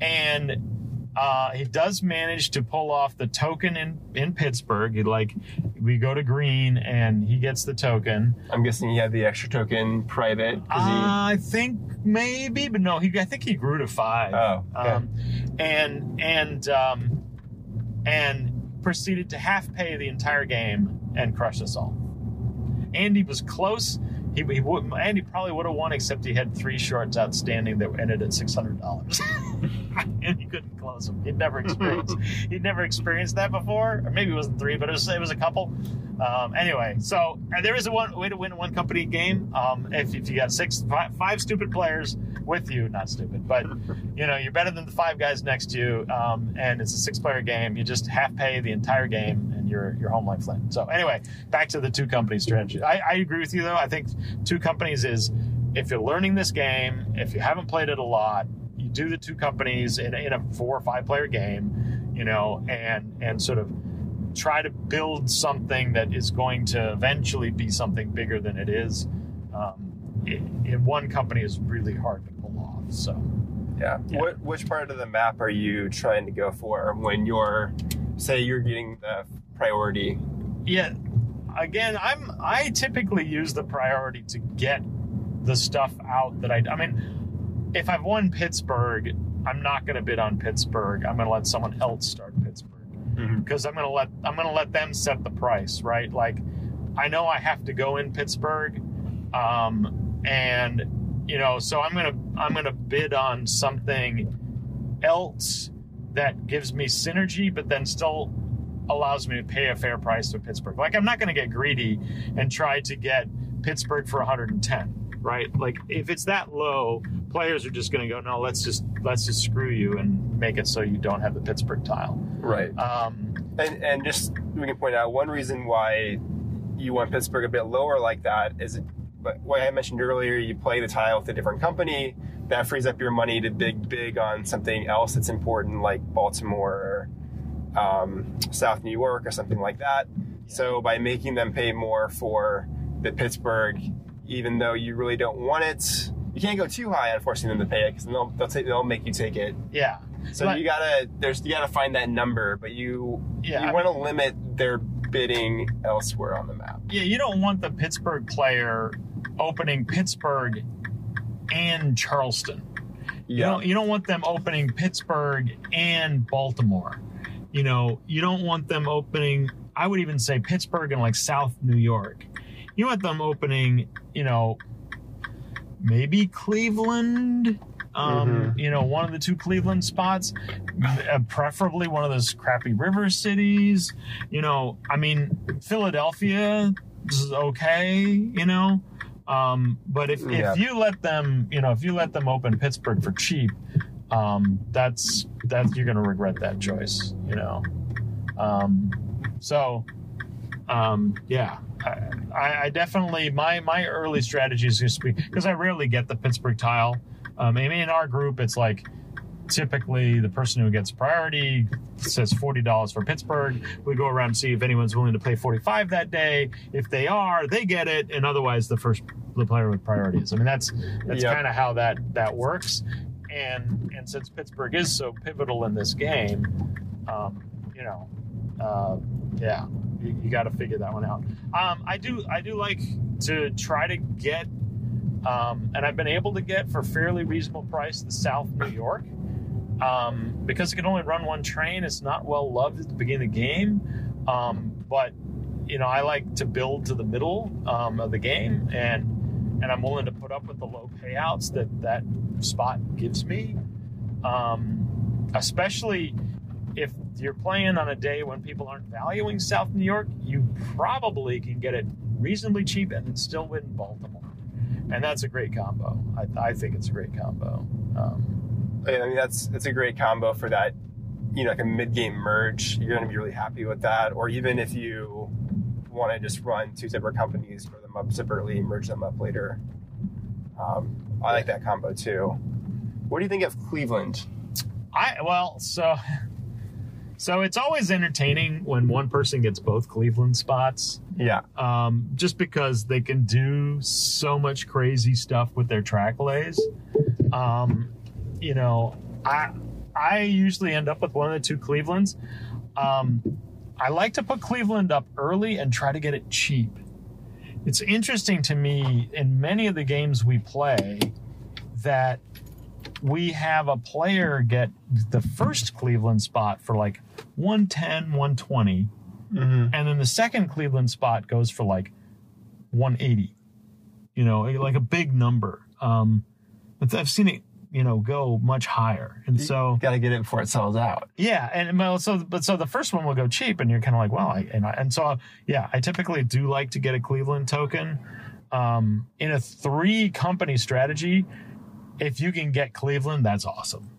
and uh, he does manage to pull off the token in in Pittsburgh. He like we go to green, and he gets the token. I'm guessing he had the extra token private. 'cause I think maybe, but no, he I think he grew to five. oh, okay. Um, and and um, and proceeded to half pay the entire game and crush us all. Andy was close. He, he would, Andy probably would have won, except he had three shorts outstanding that ended at six hundred dollars, [LAUGHS] [LAUGHS] and he couldn't close them. He'd never experienced [LAUGHS] he'd never experienced that before, or maybe it wasn't three, but it was it was a couple. Um, anyway, so there is a one way to win a one company game. Um, if, if you got six five, five stupid players with you, not stupid, but [LAUGHS] you know you're better than the five guys next to you, um, and it's a six player game. You just half pay the entire game, and you're you're home like Flint. So anyway, back to the two company strategy. I, I agree with you though. I think two companies is if you're learning this game, if you haven't played it a lot, do the two companies in, a- in a four or five player game, you know, and and sort of try to build something that is going to eventually be something bigger than it is. Um, in one company is really hard to pull off. So yeah. yeah. What which part of the map are you trying to go for when you're, say, you're getting the priority? yeah, again, I'm I typically use the priority to get the stuff out that I. I mean, if I've won Pittsburgh, I'm not going to bid on Pittsburgh. I'm going to let someone else start Pittsburgh. Because I'm gonna let I'm gonna let them set the price, right? Like, I know I have to go in Pittsburgh, um, and you know, so I'm gonna I'm gonna bid on something else that gives me synergy, but then still allows me to pay a fair price to Pittsburgh. Like, I'm not gonna get greedy and try to get Pittsburgh for 110. Right, like if it's that low, players are just going to go, no, let's just let's just screw you and make it so you don't have the Pittsburgh tile. Right. Um, And and just we can point out one reason why you want Pittsburgh a bit lower like that is it, but what I mentioned earlier, you play the tile with a different company, that frees up your money to big big on something else that's important like Baltimore or um, South New York or something like that. So by making them pay more for the Pittsburgh, even though you really don't want it, you can't go too high on forcing them to pay it because they'll they'll, take, they'll make you take it. yeah, So But- you gotta there's you gotta find that number, but you Yeah, you want to limit their bidding elsewhere on the map. yeah. You don't want the Pittsburgh player opening Pittsburgh and Charleston. You don't you don't want them opening Pittsburgh and Baltimore. You know, you don't want them opening I would even say Pittsburgh and like South New York. You want them opening, you know, maybe Cleveland. Um, you know, one of the two Cleveland spots, uh, preferably one of those crappy river cities. You know, I mean, Philadelphia is okay. You know, um, but if Yeah. if you let them, you know, if you let them open Pittsburgh for cheap, um, that's that's you're gonna regret that choice. You know, um, so um, yeah. I, I definitely my my early strategy is be because I rarely get the Pittsburgh tile. Um, I mean, in our group, it's like typically the person who gets priority says forty dollars for Pittsburgh. We go around and see if anyone's willing to pay forty five that day. If they are, they get it, and otherwise the first the player with priorities. I mean, that's that's Yep. kind of how that that works. And and since Pittsburgh is so pivotal in this game, um, you know, uh, yeah, you, you got to figure that one out. Um, I do I do like to try to get, um, and I've been able to get for fairly reasonable price the South New York. Um, because it can only run one train, it's not well loved at the beginning of the game. Um, but you know, I like to build to the middle um, of the game, and and I'm willing to put up with the low payouts that that spot gives me, um, especially if you're playing on a day when people aren't valuing South New York. You probably can get it reasonably cheap and still win Baltimore, and that's a great combo. I, I think it's a great combo. Um, I mean, that's it's a great combo for that. You know, like a mid-game merge, you're going to be really happy with that. Or even if you want to just run two separate companies, grow them up separately, merge them up later. Um, I like that combo too. What do you think of Cleveland? I well, so [LAUGHS] so it's always entertaining when one person gets both Cleveland spots, Yeah, um, just because they can do so much crazy stuff with their track lays. Um, you know, I I usually end up with one of the two Clevelands. Um, I like to put Cleveland up early and try to get it cheap. It's interesting to me in many of the games we play that we have a player get the first Cleveland spot for like 110, 120, mm-hmm. and then the second Cleveland spot goes for like 180. You know, like a big number. Um, I've seen it, you know, go much higher, and so got to get it before it sells out. yeah, and well, so but so the first one will go cheap, and you're kind of like, well, I, and I, and so yeah, I typically do like to get a Cleveland token. Um, in a three company strategy, if you can get Cleveland, that's awesome.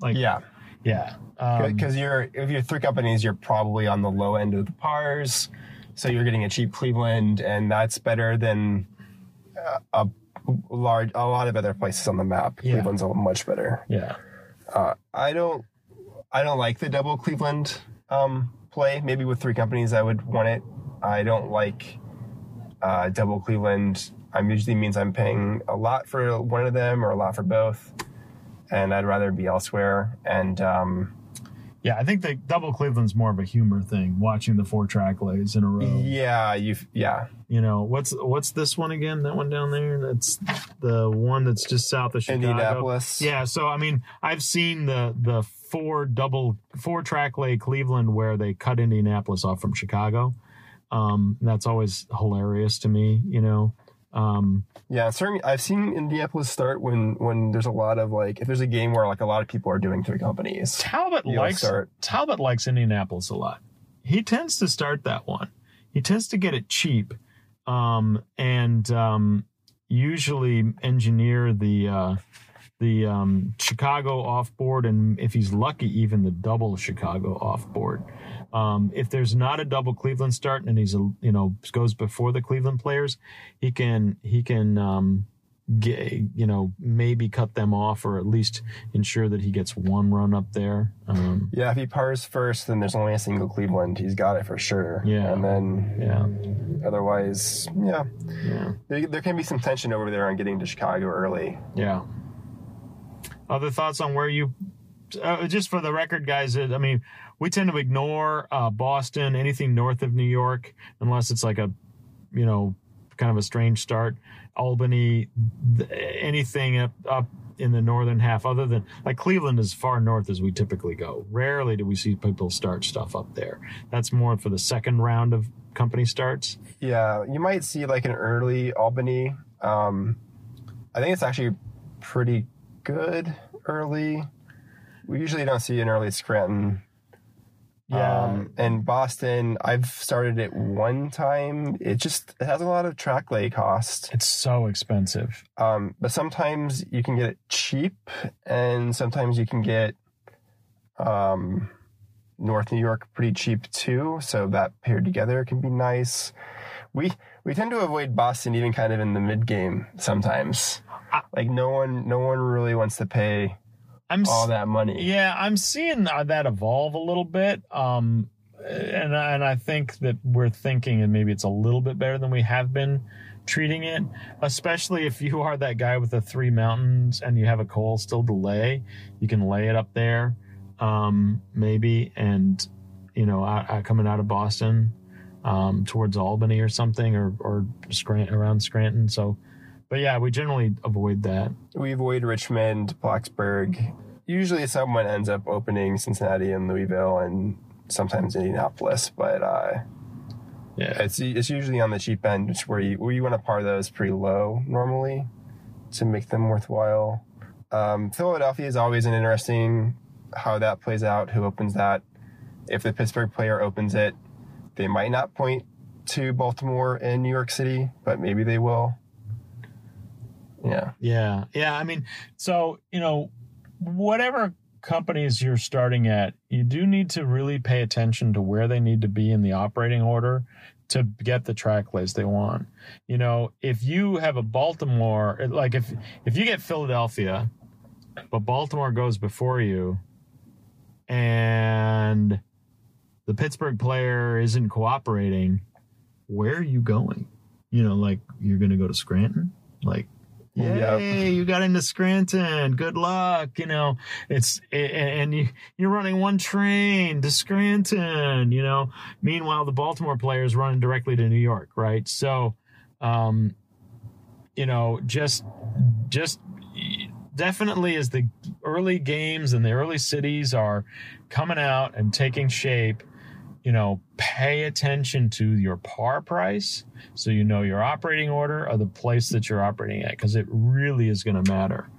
Like Yeah, yeah, um, because you're if you're three companies, you're probably on the low end of the pars, so you're getting a cheap Cleveland, and that's better than uh, a large a lot of other places on the map. Yeah. Cleveland's a much better. yeah, Uh, I don't I don't like the double Cleveland um, play. Maybe with three companies, I would want it. I don't like uh, double Cleveland. I'm usually means I'm paying a lot for one of them or a lot for both, and I'd rather be elsewhere. And um, yeah. I think the double Cleveland's more of a humor thing. Watching the four track lays in a row. yeah, you yeah You know what's what's this one again? That one down there. That's the one that's just south of Chicago. Indianapolis. Yeah, so I mean, I've seen the the four double four track lay Cleveland where they cut Indianapolis off from Chicago. Um, that's always hilarious to me, you know. Um, Yeah, certainly. I've seen Indianapolis start when when there's a lot of like if there's a game where like a lot of people are doing three companies. Talbot likes start. Talbot likes Indianapolis a lot. He tends to start that one. He tends to get it cheap, um, and um, usually engineer the uh, the um, Chicago off board, and if he's lucky, even the double Chicago off board. Um, if there's not a double Cleveland start, and he's a you know goes before the Cleveland players, he can he can um, get you know maybe cut them off or at least ensure that he gets one run up there. Um, Yeah, if he pars first, then there's only a single Cleveland. He's got it for sure. Yeah. and then yeah, otherwise, yeah, yeah, there, there can be some tension over there on getting to Chicago early. yeah. Other thoughts on where you? Uh, just for the record, guys. I mean, we tend to ignore uh, Boston, anything north of New York, unless it's like a, you know, kind of a strange start. Albany, th- anything up, up in the northern half, other than like Cleveland, as far north as we typically go. Rarely do we see people start stuff up there. That's more for the second round of company starts. Yeah, you might see like an early Albany. Um, I think it's actually pretty good early. We usually don't see an early Scranton. Um, and Boston, I've started it one time. It just it has a lot of track lay cost. it's so expensive. Um, but sometimes you can get it cheap, and sometimes you can get um, North New York pretty cheap too. So that paired together can be nice. We we tend to avoid Boston even kind of in the mid game sometimes. Like no one no one really wants to pay I'm all that money. Yeah, I'm seeing uh, that evolve a little bit. Um, and and I think that we're thinking, and maybe it's a little bit better than we have been treating it. Especially if you are that guy with the three mountains and you have a coal still to lay, you can lay it up there, um, maybe, and you know, out, out- coming out of Boston um, towards Albany or something, or or Scranton, around Scranton. So, but yeah, we generally avoid that. We avoid Richmond, Blacksburg. Usually someone ends up opening Cincinnati and Louisville and sometimes Indianapolis, but uh, Yeah. It's it's usually on the cheap end, which where you where you want to par those pretty low normally to make them worthwhile. Um, Philadelphia is always an interesting how that plays out. Who opens that? If the Pittsburgh player opens it, they might not point to Baltimore and New York City, but maybe they will. Yeah. Yeah. Yeah. I mean, so, you know, whatever companies you're starting at, you do need to really pay attention to where they need to be in the operating order to get the track lays they want. You know, if you have a Baltimore, eh, like if if you get Philadelphia, but Baltimore goes before you and the Pittsburgh player isn't cooperating, where are you going? You know, like you're going to go to Scranton? Like Yep. You got into Scranton. Good luck. You know, it's, and you, you're running one train to Scranton, you know. Meanwhile, the Baltimore player is running directly to New York, right? So, um, you know, just, just definitely as the early games and the early cities are coming out and taking shape, you know, pay attention to your par price so you know your operating order or the place that you're operating at because it really is going to matter.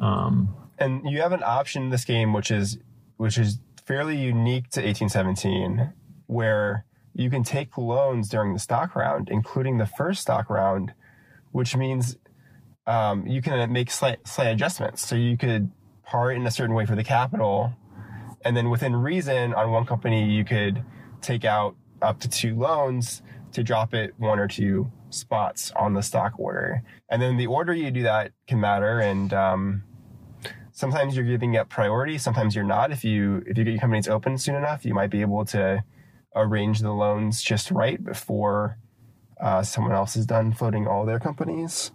Um, and you have an option in this game which is which is fairly unique to 1817 where you can take loans during the stock round including the first stock round which means um, you can make slight, slight adjustments so you could par it in a certain way for the capital and then within reason on one company you could take out up to two loans to drop it one or two spots on the stock order. And then the order you do that can matter. And um, sometimes you're giving up priority sometimes you're not. If you if you get your companies open soon enough you might be able to arrange the loans just right before uh, someone else is done floating all their companies.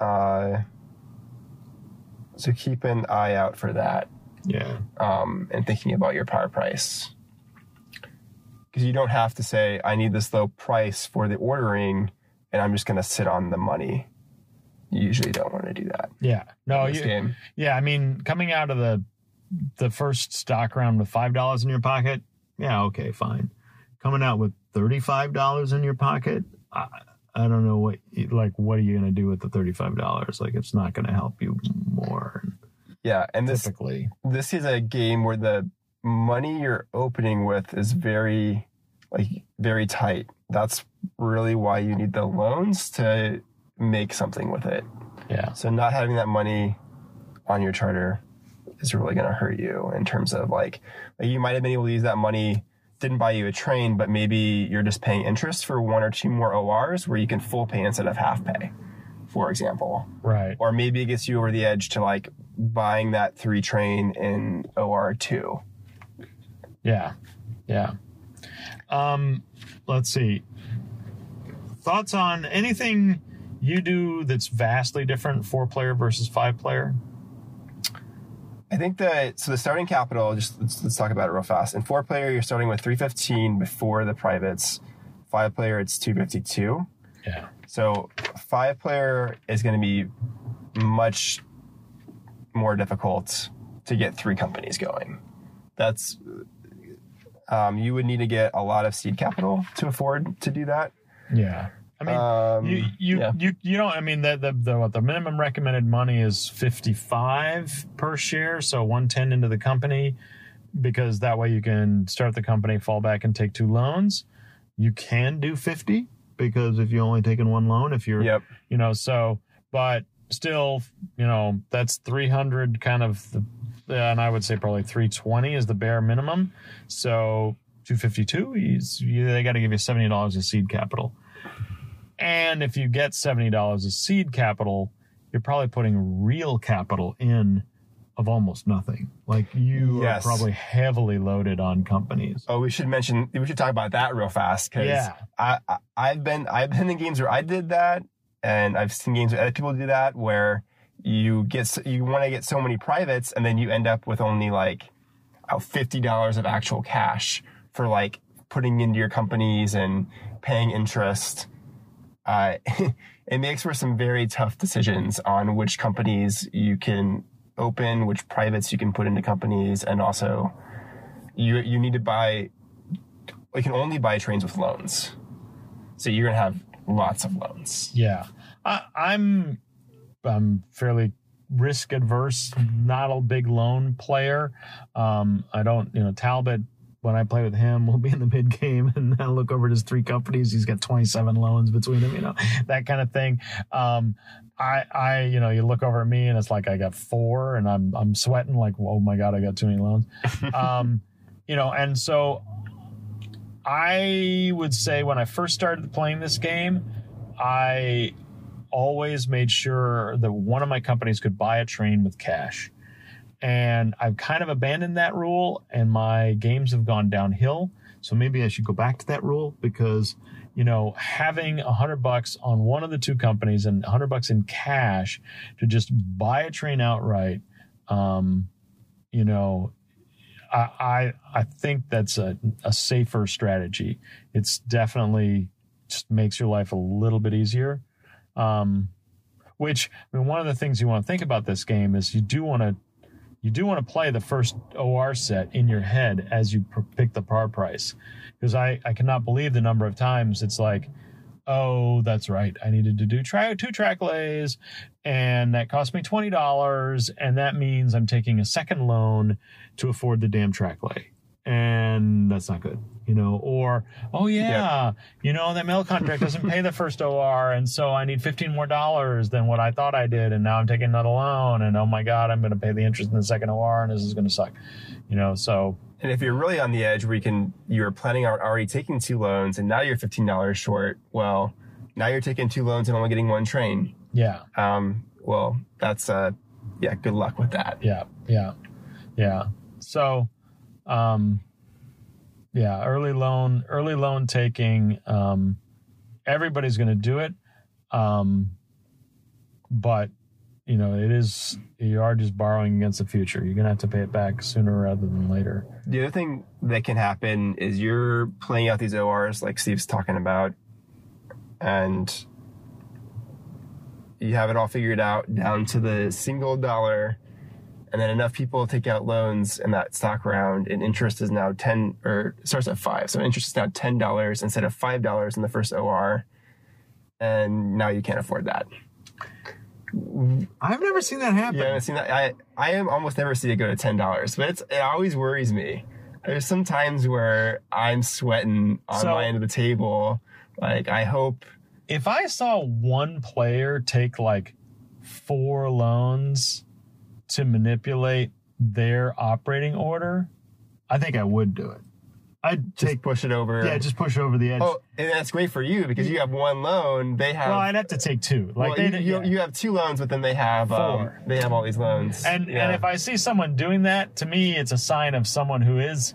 Uh, so keep an eye out for that yeah. um, and thinking about your power price because you don't have to say i need this low price for the ordering and i'm just going to sit on the money you usually don't want to do that Yeah. No, you, game yeah. I mean, coming out of the, the first stock round with $5 in your pocket. Yeah. Okay, fine. Coming out with $35 in your pocket. I, I don't know what, like, what are you going to do with the $35? Like, it's not going to help you more yeah and this typically. this is a game where the money you're opening with is very like very tight that's really why you need the loans to make something with it Yeah. so not having that money on your charter is really going to hurt you in terms of like, like you might have been able to use that money didn't buy you a train but maybe you're just paying interest for one or two more ors where you can full pay instead of half pay for example Right. or maybe it gets you over the edge to like buying that three train in or2 Yeah. Yeah. Um, let's see. Thoughts on anything you do that's vastly different four player versus five player? I think that so the starting capital. Just let's, let's talk about it real fast. In four player, you're starting with 315 before the privates. Five player, it's 252. Yeah. So five player is going to be much more difficult to get three companies going. That's um, you would need to get a lot of seed capital to afford to do that. Yeah. I mean, Um, you you, yeah. you you don't. I mean, the the the, what the minimum recommended money is fifty five per share, so one ten into the company, because that way you can start the company, fall back, and take two loans. You can do fifty because if you only taken one loan, if you're Yep. you know so but still you know that's 300 kind of the and i would say probably 320 is the bare minimum so 252 is you, they got to give you $70 of seed capital and if you get $70 of seed capital you're probably putting real capital in of almost nothing like you Yes. are probably heavily loaded on companies Oh, we should mention. We should talk about that real fast because Yeah. I, I I've been I've been in games where I did that, and I've seen games where other people do that where you get you want to get so many privates, and then you end up with only like $50 of actual cash for like putting into your companies and paying interest. Uh, [LAUGHS] it makes for some very tough decisions on which companies you can open, which privates you can put into companies, and also you you need to buy you can only buy trains with loans So you're gonna have lots of loans. Yeah, I, I'm I'm fairly risk adverse, not a big loan player. Um, I don't, you know, Talbot. When I play with him, we'll be in the mid game, [LAUGHS] and I look over at his three companies. He's got 27 loans between them, you know, [LAUGHS] that kind of thing. Um, I, I, you know, you look over at me, and it's like I got four, and I'm, I'm sweating like, oh my god, I got too many loans. [LAUGHS] um, you know, and so I would say when I first started playing this game, I always made sure that one of my companies could buy a train with cash. And I've kind of abandoned that rule, and my games have gone downhill. So maybe I should go back to that rule because, you know, having a hundred bucks on one of the two companies and a hundred bucks in cash to just buy a train outright, um, you know, I, I I think that's a, a safer strategy. It's definitely just makes your life a little bit easier. Um, which I mean, one of the things you want to think about this game is you do want to you do want to play the first OR set in your head as you pick the par price, because I I cannot believe the number of times it's like, oh that's right, I needed to do try two track lays, and that cost me twenty dollars, and that means I'm taking a second loan to afford the damn track lay. And that's not good, you know. Or, oh yeah, you know that mail contract doesn't pay the first OR, and so I need fifteen more dollars than what I thought I did, and now I'm taking another loan, and oh my god, I'm going to pay the interest in the second OR, and this is going to suck, you know. So And if you're really on the edge where you can, you're planning on already taking two loans and now you're $15 short, well, now you're taking two loans and only getting one train. yeah, Um, well, that's, uh, yeah, good luck with that. yeah, yeah, yeah. So, um, yeah, early loan, early loan taking. Um, everybody's going to do it, um, but you know it is you are just borrowing against the future. You're going to have to pay it back sooner rather than later. The other thing that can happen is you're playing out these ORs like Steve's talking about, and you have it all figured out down to the single dollar, and then enough people take out loans in that stock round, and interest is now ten or starts at five, so interest is now ten dollars instead of five dollars in the first OR, and now you can't afford that. I've never seen that happen. You haven't seen that? I I am almost never see it go to ten dollars, but it's it always worries me. There's some times where I'm sweating on So- my end of the table. Like I hope if I saw one player take like four loans to manipulate their operating order, I think I would do it. I'd just take push it over. yeah, just push over the edge. oh, and that's great for you because you have one loan. They have well, I'd have to take two. Like well, they, you, yeah. you, have two loans, but then they have um, Four. they have all these loans. and Yeah. and if I see someone doing that, to me, it's a sign of someone who is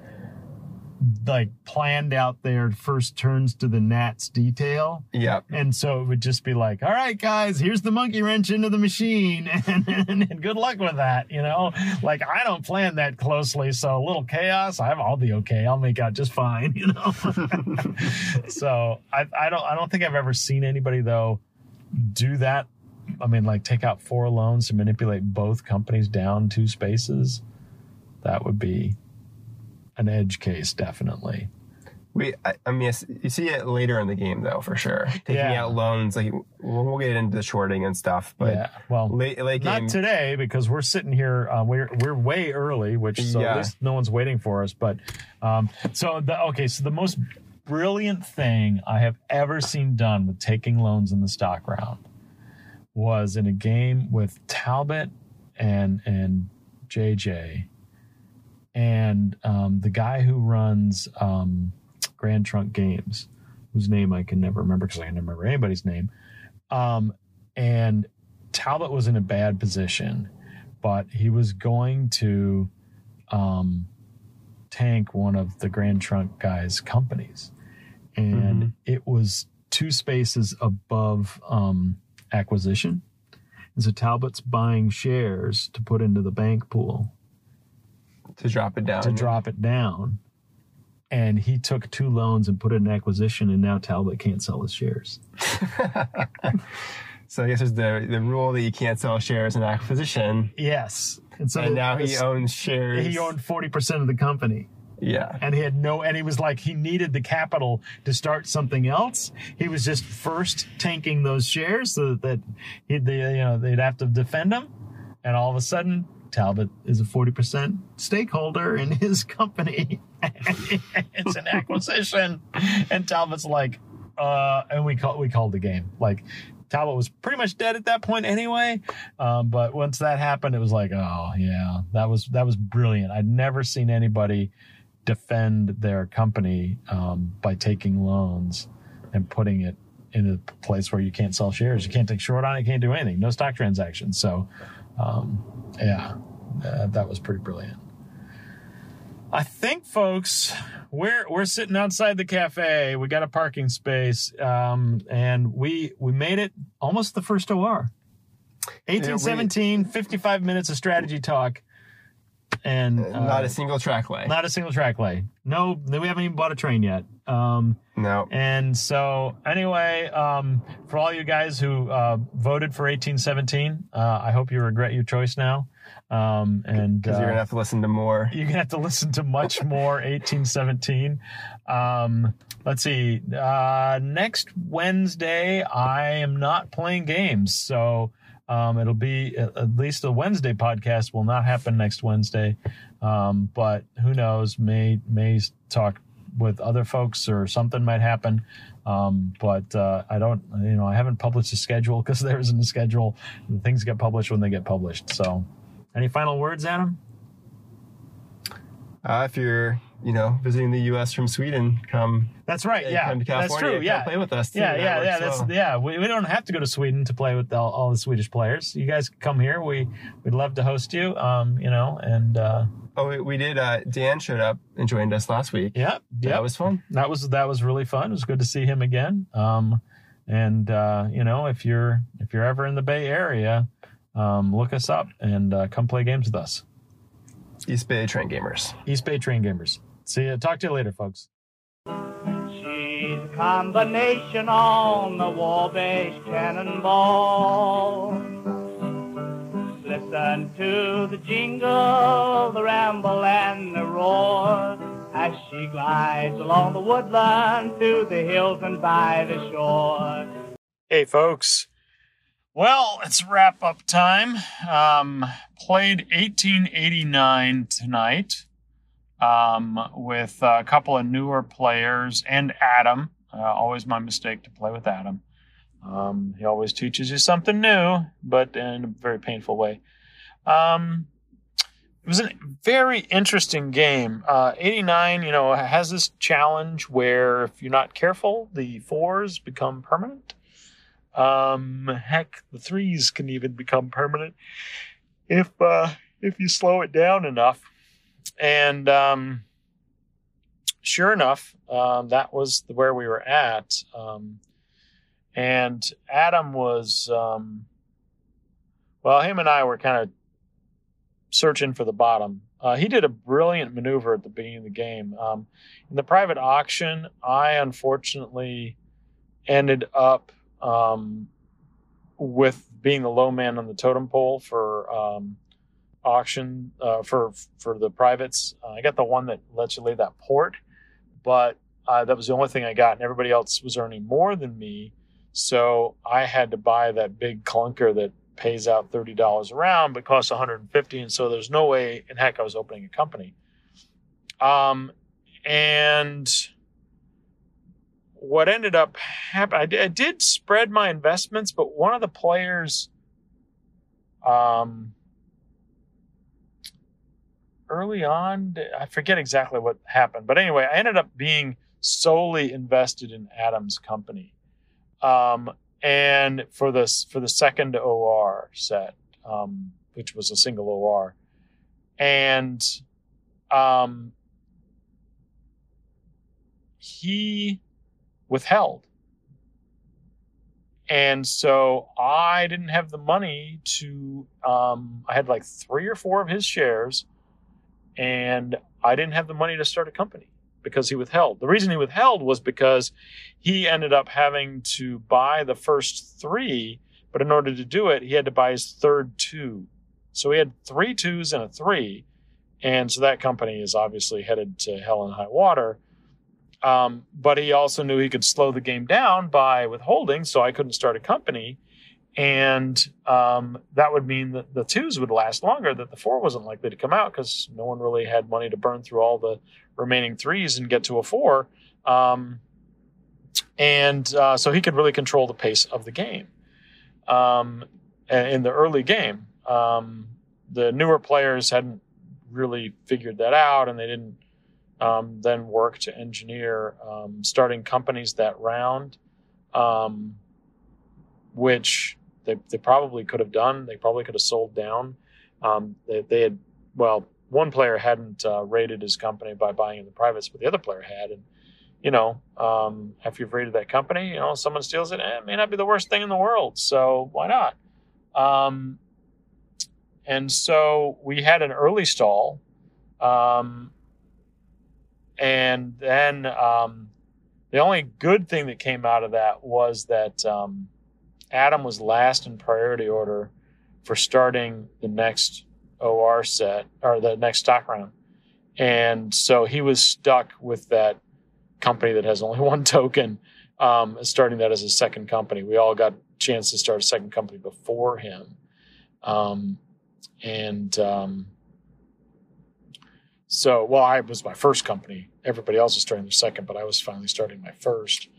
like planned out their first turns to the Nats detail. yeah, And so it would just be like, all right, guys, here's the monkey wrench into the machine. [LAUGHS] And, and, and good luck with that. You know, like I don't plan that closely. So a little chaos, I- I'll be okay. I'll make out just fine, [LAUGHS] you know? [LAUGHS] so I, I don't, I don't think I've ever seen anybody though do that. I mean, like take out four loans to manipulate both companies down two spaces. That would be an edge case, definitely. we. I, I mean, you see it later in the game though, for sure. Taking Yeah. out loans, like we'll, we'll get into the shorting and stuff, but yeah. Well, late late game. Not today because we're sitting here. Uh, we're we're way early, which so Yeah. at least no one's waiting for us. But um, so the okay, so the most brilliant thing I have ever seen done with taking loans in the stock round was in a game with Talbot and and JJ and um, the guy who runs um, Grand Trunk Games, whose name I can never remember because I can never remember anybody's name. Um, and Talbot was in a bad position, but he was going to um, tank one of the Grand Trunk guys' companies. And Mhm. it was two spaces above um, acquisition. And so Talbot's buying shares to put into the bank pool to drop it down. to drop it down. And he took two loans and put it in acquisition, and now Talbot can't sell his shares. [LAUGHS] So I guess there's the the rule that you can't sell shares in acquisition, Yes. And so and now he owns shares. he owned 40% of the company. Yeah. and he had no and he was like he needed the capital to start something else he was just first tanking those shares so that he they, you know they'd have to defend him and all of a sudden talbot is a 40% stakeholder in his company [LAUGHS] it's an acquisition and talbot's like uh and we call we called the game like Talbot was pretty much dead at that point anyway. Um, but once that happened, it was like, oh yeah, that was that was brilliant. I'd never seen anybody defend their company um, by taking loans and putting it in a place where you can't sell shares, you can't take short on it, you can't do anything, no stock transactions. So, um, yeah, uh, that was pretty brilliant. I think, folks, we're we're sitting outside the cafe. We got a parking space, um, and we we made it almost the first OR. 1817, 55 minutes of strategy talk, and uh, Not a single track lay. not a single track lay. No, we haven't even bought a train yet. Um, no. and so, anyway, um, for all you guys who uh, voted for 1817, uh, I hope you regret your choice now. Um, and Because uh, you're gonna have to listen to more. [LAUGHS] you're gonna have to listen to much [LAUGHS] more 1817 um let's see uh next wednesday i am not playing games so um it'll be at at least the wednesday podcast will not happen next wednesday um but who knows may may talk with other folks or something might happen um but uh i don't you know i haven't published a schedule [LAUGHS] because there isn't a schedule things get published when they get published so any final words adam Uh, if you're, you know, visiting the U.S. from Sweden, come. That's right. yeah, come to that's true. Yeah, play with us. too. yeah, That yeah, yeah. That's well. yeah. We, we don't have to go to Sweden to play with all, all the Swedish players. You guys come here. We we'd love to host you. Um, you know, and uh, Oh, we, we did. Uh, Dan showed up and joined us last week. yeah, yeah. That was fun. that was that was really fun. It was good to see him again. Um, and uh, you know, if you're if you're ever in the Bay Area, um, look us up and uh, come play games with us. East Bay Train Gamers. East Bay Train Gamers. See you. Talk to you later, folks. She's a combination on the war-based cannonball. Listen to the jingle, the ramble, and the roar as she glides along the woodland to the hills and by the shore. Hey, folks. Well, it's wrap up time. Um, played 1889 tonight um, with a couple of newer players and Adam. Uh, always my mistake to play with Adam. Um, he always teaches you something new, but in a very painful way. Um, it was a very interesting game. Uh, 89, you know, has this challenge where if you're not careful, the fours become permanent. Um, heck, the threes can even become permanent if uh, if you slow it down enough. And um, sure enough, um, that was where we were at. Um, and Adam was, um, well, him and I were kind of searching for the bottom. Uh, he did a brilliant maneuver at the beginning of the game. Um, in the private auction, I unfortunately ended up um, with being the low man on the totem pole for um, auction uh, for for the privates. Uh, I got the one that lets you lay that port, but uh, that was the only thing I got, and everybody else was earning more than me. So I had to buy that big clunker that pays out thirty dollars a round, but costs one hundred and fifty. And so there's no way in heck I was opening a company. Um, and what ended up happening, I, did- spread my investments, but one of the players, um, early on, I forget exactly what happened, but anyway, I ended up being solely invested in Adam's company. Um, and for this, for the second OR set, um, which was a single OR, and, um, he withheld. And so I didn't have the money to, um, I had like three or four of his shares, and I didn't have the money to start a company because he withheld. The reason he withheld was because he ended up having to buy the first three, but in order to do it, he had to buy his third two. So he had three twos and a three, and so that company is obviously headed to hell and high water. Um, but he also knew he could slow the game down by withholding, so I couldn't start a company. And um, that would mean that the twos would last longer, that the four wasn't likely to come out because no one really had money to burn through all the remaining threes and get to a four. Um, and uh, so he could really control the pace of the game. Um, in the early game, um, the newer players hadn't really figured that out, and they didn't um, then work to engineer um, starting companies that round, which they, they probably could have done. They probably could have sold down. Um, they, they, had, well, one player hadn't uh, rated his company by buying in the privates, but the other player had. And, you know, um, after you've rated that company, you know, someone steals it, eh, it may not be the worst thing in the world. So why not? Um, and so we had an early stall. Um, and then um, the only good thing that came out of that was that um, Adam was last in priority order for starting the next OR set or the next stock round. And so he was stuck with that company that has only [LAUGHS] one token, um, starting that as a second company. We all got a chance to start a second company before him. Um, and um, so, well, I was my first company. Everybody else was starting their second, but I was finally starting my first.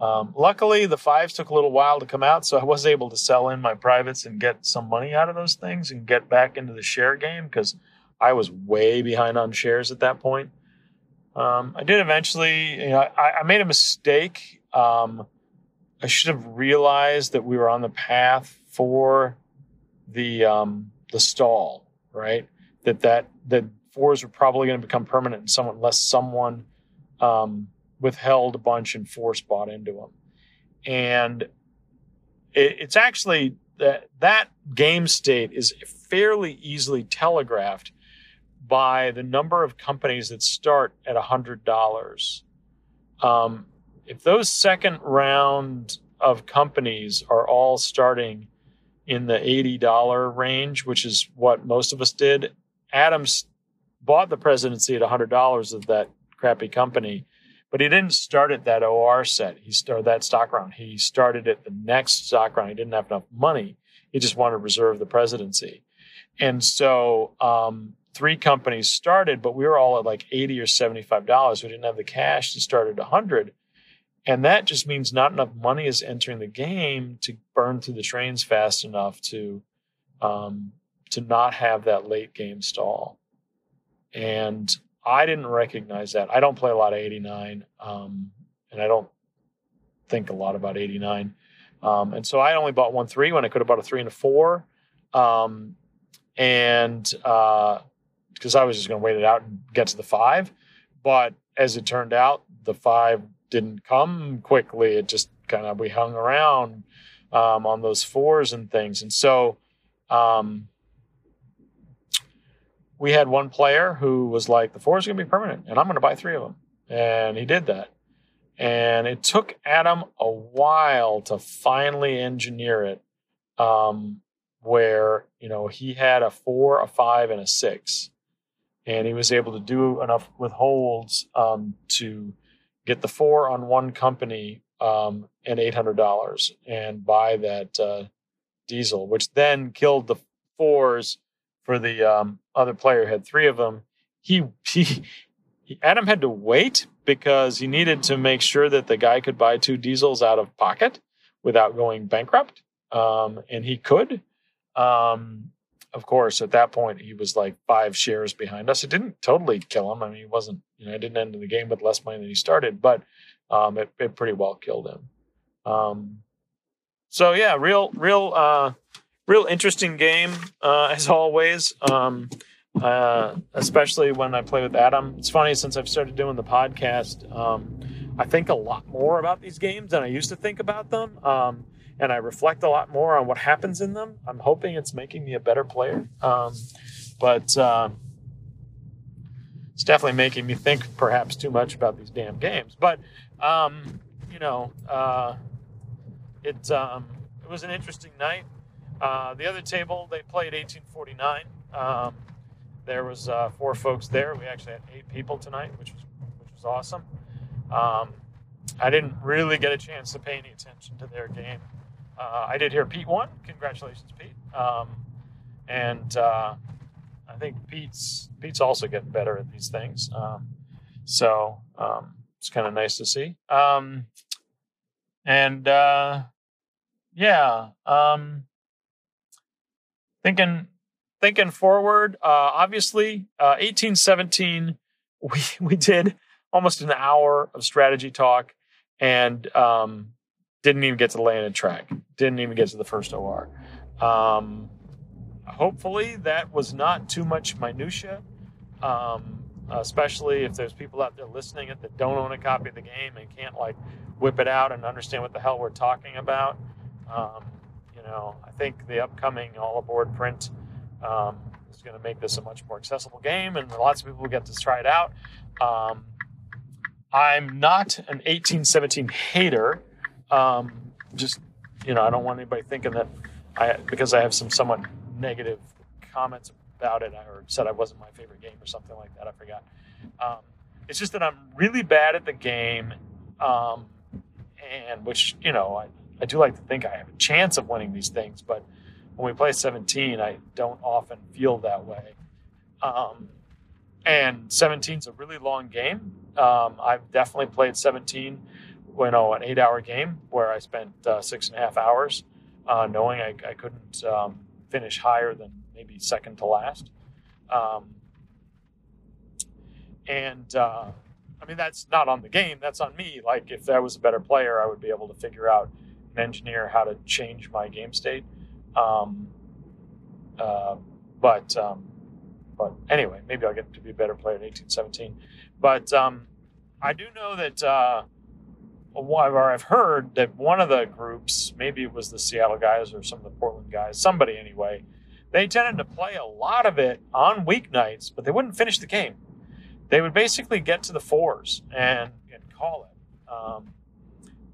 Um, luckily, the fives took a little while to come out, so I was able to sell in my privates and get some money out of those things and get back into the share game because I was way behind on shares at that point. Um, I did eventually, you know, I, I made a mistake. Um, I should have realized that we were on the path for the um, the stall, right? That that that fours were probably going to become permanent and unless someone um, withheld a bunch and force bought into them. And it, it's actually that that game state is fairly easily telegraphed by the number of companies that start at a hundred dollars. Um, if those second round of companies are all starting in the $80 range, which is what most of us did. Adams bought the presidency at $100 of that crappy company, but he didn't start at that OR set. He started that stock round. He started at the next stock round. He didn't have enough money. He just wanted to reserve the presidency. And so, um, three companies started, but we were all at like 80 or $75. We didn't have the cash to start at 100. And that just means not enough money is entering the game to burn through the trains fast enough to um, to not have that late game stall. And I didn't recognize that. I don't play a lot of 89, um, and I don't think a lot about 89. Um, and so I only bought one three when I could have bought a three and a four. Um, and because uh, I was just going to wait it out and get to the five. But as it turned out, the five didn't come quickly. It just kind of we hung around um, on those fours and things, and so um, we had one player who was like, "The four is going to be permanent, and I'm going to buy three of them," and he did that. And it took Adam a while to finally engineer it, um, where you know he had a four, a five, and a six, and he was able to do enough withholds um, to get the four on one company um, and eight hundred dollars and buy that uh, diesel, which then killed the fours for the um, other player. Had three of them. [LAUGHS] He, he Adam had to wait because he needed to make sure that the guy could buy two diesels out of pocket without going bankrupt, um, and he could. Um, of course, at that point, he was like five shares behind us. It didn't totally kill him. I mean, he wasn't, you know, I didn't end the game with less money than he started, but um, it, it pretty well killed him. Um, so yeah, real, real, uh, real interesting game uh, as always. Um, uh, especially when I play with Adam. It's funny since I've started doing the podcast. Um, I think a lot more about these games than I used to think about them. Um, and I reflect a lot more on what happens in them. I'm hoping it's making me a better player. Um, but uh, it's definitely making me think perhaps too much about these damn games. But um, you know, uh, it um, it was an interesting night. Uh, the other table they played 1849. Um, there was uh, four folks there. We actually had eight people tonight, which was which was awesome. Um, I didn't really get a chance to pay any attention to their game. Uh, I did hear Pete won. Congratulations, Pete. Um, and uh, I think Pete's Pete's also getting better at these things. Um, so um, it's kind of nice to see. Um, and uh, yeah, um, thinking thinking forward. Uh, obviously, uh, eighteen seventeen. [LAUGHS] We we did almost an hour of strategy talk, and um, didn't even get to the landed track. Didn't even get to the first OR. Um, hopefully, that was not too much minutia. Um, especially if there's people out there listening it that don't own a copy of the game and can't like whip it out and understand what the hell we're talking about. Um, I think the upcoming all aboard print um, is going to make this a much more accessible game, and lots of people will get to try it out. Um, I'm not an 1817 hater. Um, just you know, I don't want anybody thinking that I because I have some somewhat negative comments about it or said I wasn't my favorite game or something like that. I forgot. Um, it's just that I'm really bad at the game, um, and which you know I, I do like to think I have a chance of winning these things, but when we play 17, I don't often feel that way. Um, and 17 is a really long game. Um, I've definitely played 17, you know, an eight-hour game where I spent uh, six and a half hours, uh, knowing I, I couldn't um, finish higher than maybe second to last. Um, and uh, I mean, that's not on the game, that's on me. Like, if I was a better player, I would be able to figure out engineer how to change my game state. Um, uh, but um, but anyway, maybe I'll get to be a better player in 1817. But um, I do know that, uh, or I've heard that one of the groups, maybe it was the Seattle guys or some of the Portland guys, somebody anyway, they tended to play a lot of it on weeknights, but they wouldn't finish the game. They would basically get to the fours and, and call it. Um,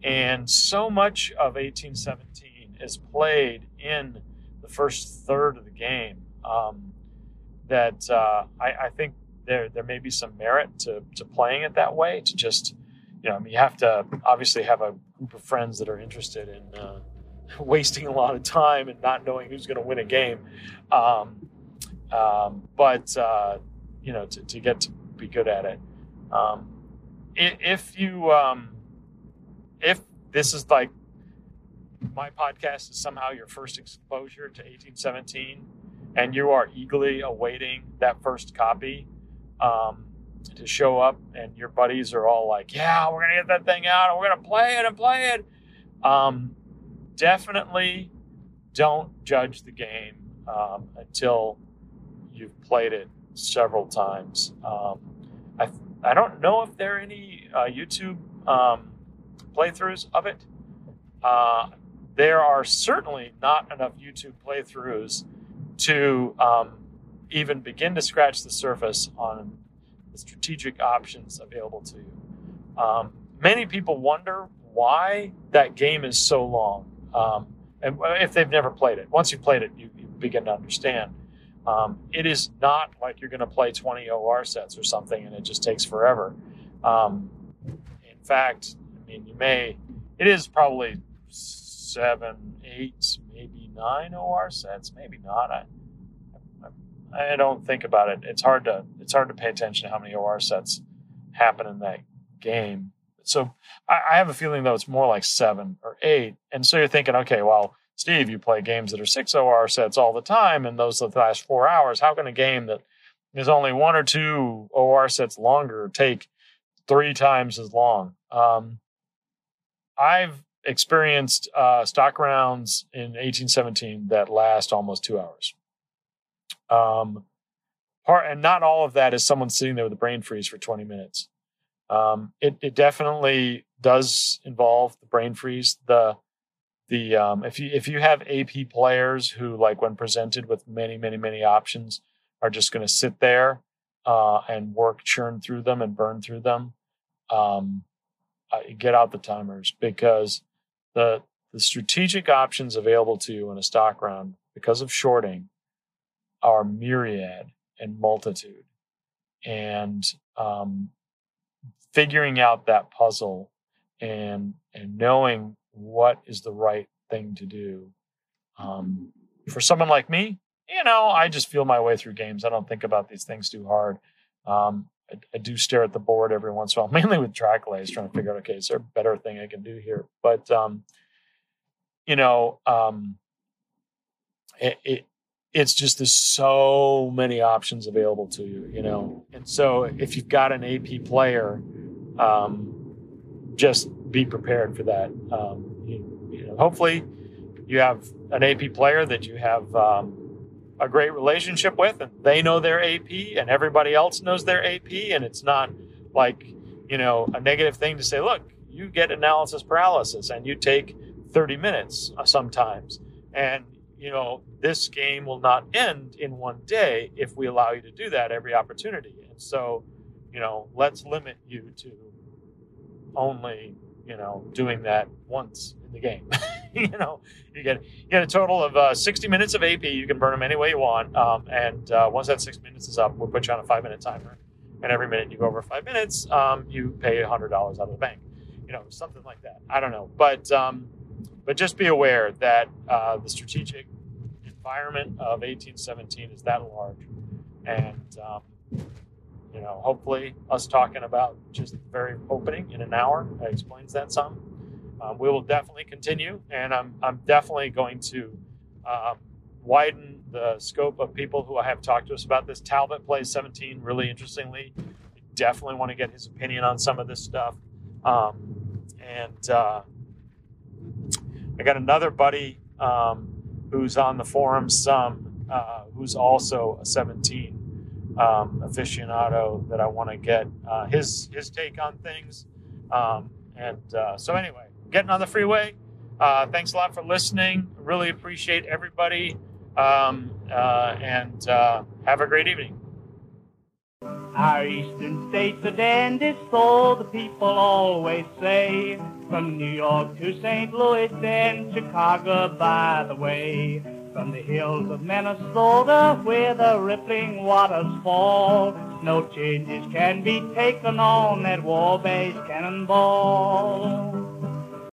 and so much of 1817 is played in the first third of the game um, that uh, I, I, think there there may be some merit to, to playing it that way. To just you know, I mean, you have to obviously have a group of friends that are interested in uh, [LAUGHS] wasting a lot of time and not knowing who's going to win a game. Um, um, but uh, you know, to, to, get to be good at it. Um, if you um, if this is like my podcast is somehow your first exposure to 1817 and you are eagerly awaiting that first copy um, to show up and your buddies are all like yeah we're gonna get that thing out and we're gonna play it and play it um, definitely don't judge the game um, until you've played it several times. Um, I, I don't know if there are any uh, youtube um, playthroughs of it uh, there are certainly not enough YouTube playthroughs to um, even begin to scratch the surface on the strategic options available to you. Um, many people wonder why that game is so long. Um, and if they've never played it, once you've played it, you, you begin to understand. Um, it is not like you're going to play 20 OR sets or something and it just takes forever. Um, in fact, mean, you may, it is probably seven, eight, maybe nine OR sets. Maybe not. I, I, I don't think about it. It's hard to it's hard to pay attention to how many OR sets happen in that game. So I, I have a feeling though it's more like seven or eight. And so you're thinking, okay, well, Steve, you play games that are six OR sets all the time, and those last four hours. How can a game that is only one or two OR sets longer take three times as long? Um, I've experienced uh, stock rounds in 1817 that last almost two hours. Um, part, and not all of that is someone sitting there with a brain freeze for 20 minutes. Um, it, it definitely does involve the brain freeze. The the um, if you if you have AP players who like when presented with many many many options are just going to sit there uh, and work churn through them and burn through them, um, get out the timers because the the strategic options available to you in a stock round because of shorting are myriad and multitude, and um, figuring out that puzzle and and knowing what is the right thing to do. Um, for someone like me, you know, I just feel my way through games. I don't think about these things too hard. Um, I, I, do stare at the board every once in a while, [LAUGHS] mainly with track lays, trying to figure out, okay, is there a better thing I can do here? But, um, you know, um, it, it, it's just there's so many options available to you, you know. And so if you've got an AP player, um, just be prepared for that. Um, you, you know, hopefully, you have an AP player that you have um, a great relationship with, and they know their AP, and everybody else knows their AP, and it's not like you know a negative thing to say. Look, you get analysis paralysis, and you take 30 minutes uh, sometimes, and you know this game will not end in one day if we allow you to do that every opportunity. And so, you know, let's limit you to only you know doing that once in the game. [LAUGHS] [LAUGHS] you know, you get you get a total of uh, 60 minutes of AP. You can burn them any way you want, um, and uh, once that six minutes is up, we'll put you on a five minute timer. And every minute you go over five minutes, um, you pay hundred dollars out of the bank. You know, something like that. I don't know, but um, but just be aware that uh, the strategic environment of 1817 is that large, and um, you know, hopefully, us talking about just the very opening in an hour explains that some. Um, we will definitely continue, and I'm I'm definitely going to um, widen the scope of people who I have talked to us about this. Talbot plays 17 really interestingly. I definitely want to get his opinion on some of this stuff. Um, and uh, I got another buddy um, who's on the forum some, uh, who's also a 17 um, aficionado that I want to get uh, his his take on things. And uh, so anyway, getting on the freeway. Uh, thanks a lot for listening. Really appreciate everybody, um, uh, and uh, have a great evening. Our eastern states are dandy, so the people always say. From New York to St. Louis and Chicago, by the way. From the hills of Minnesota where the rippling waters fall, no changes can be taken on that Wabash cannonball.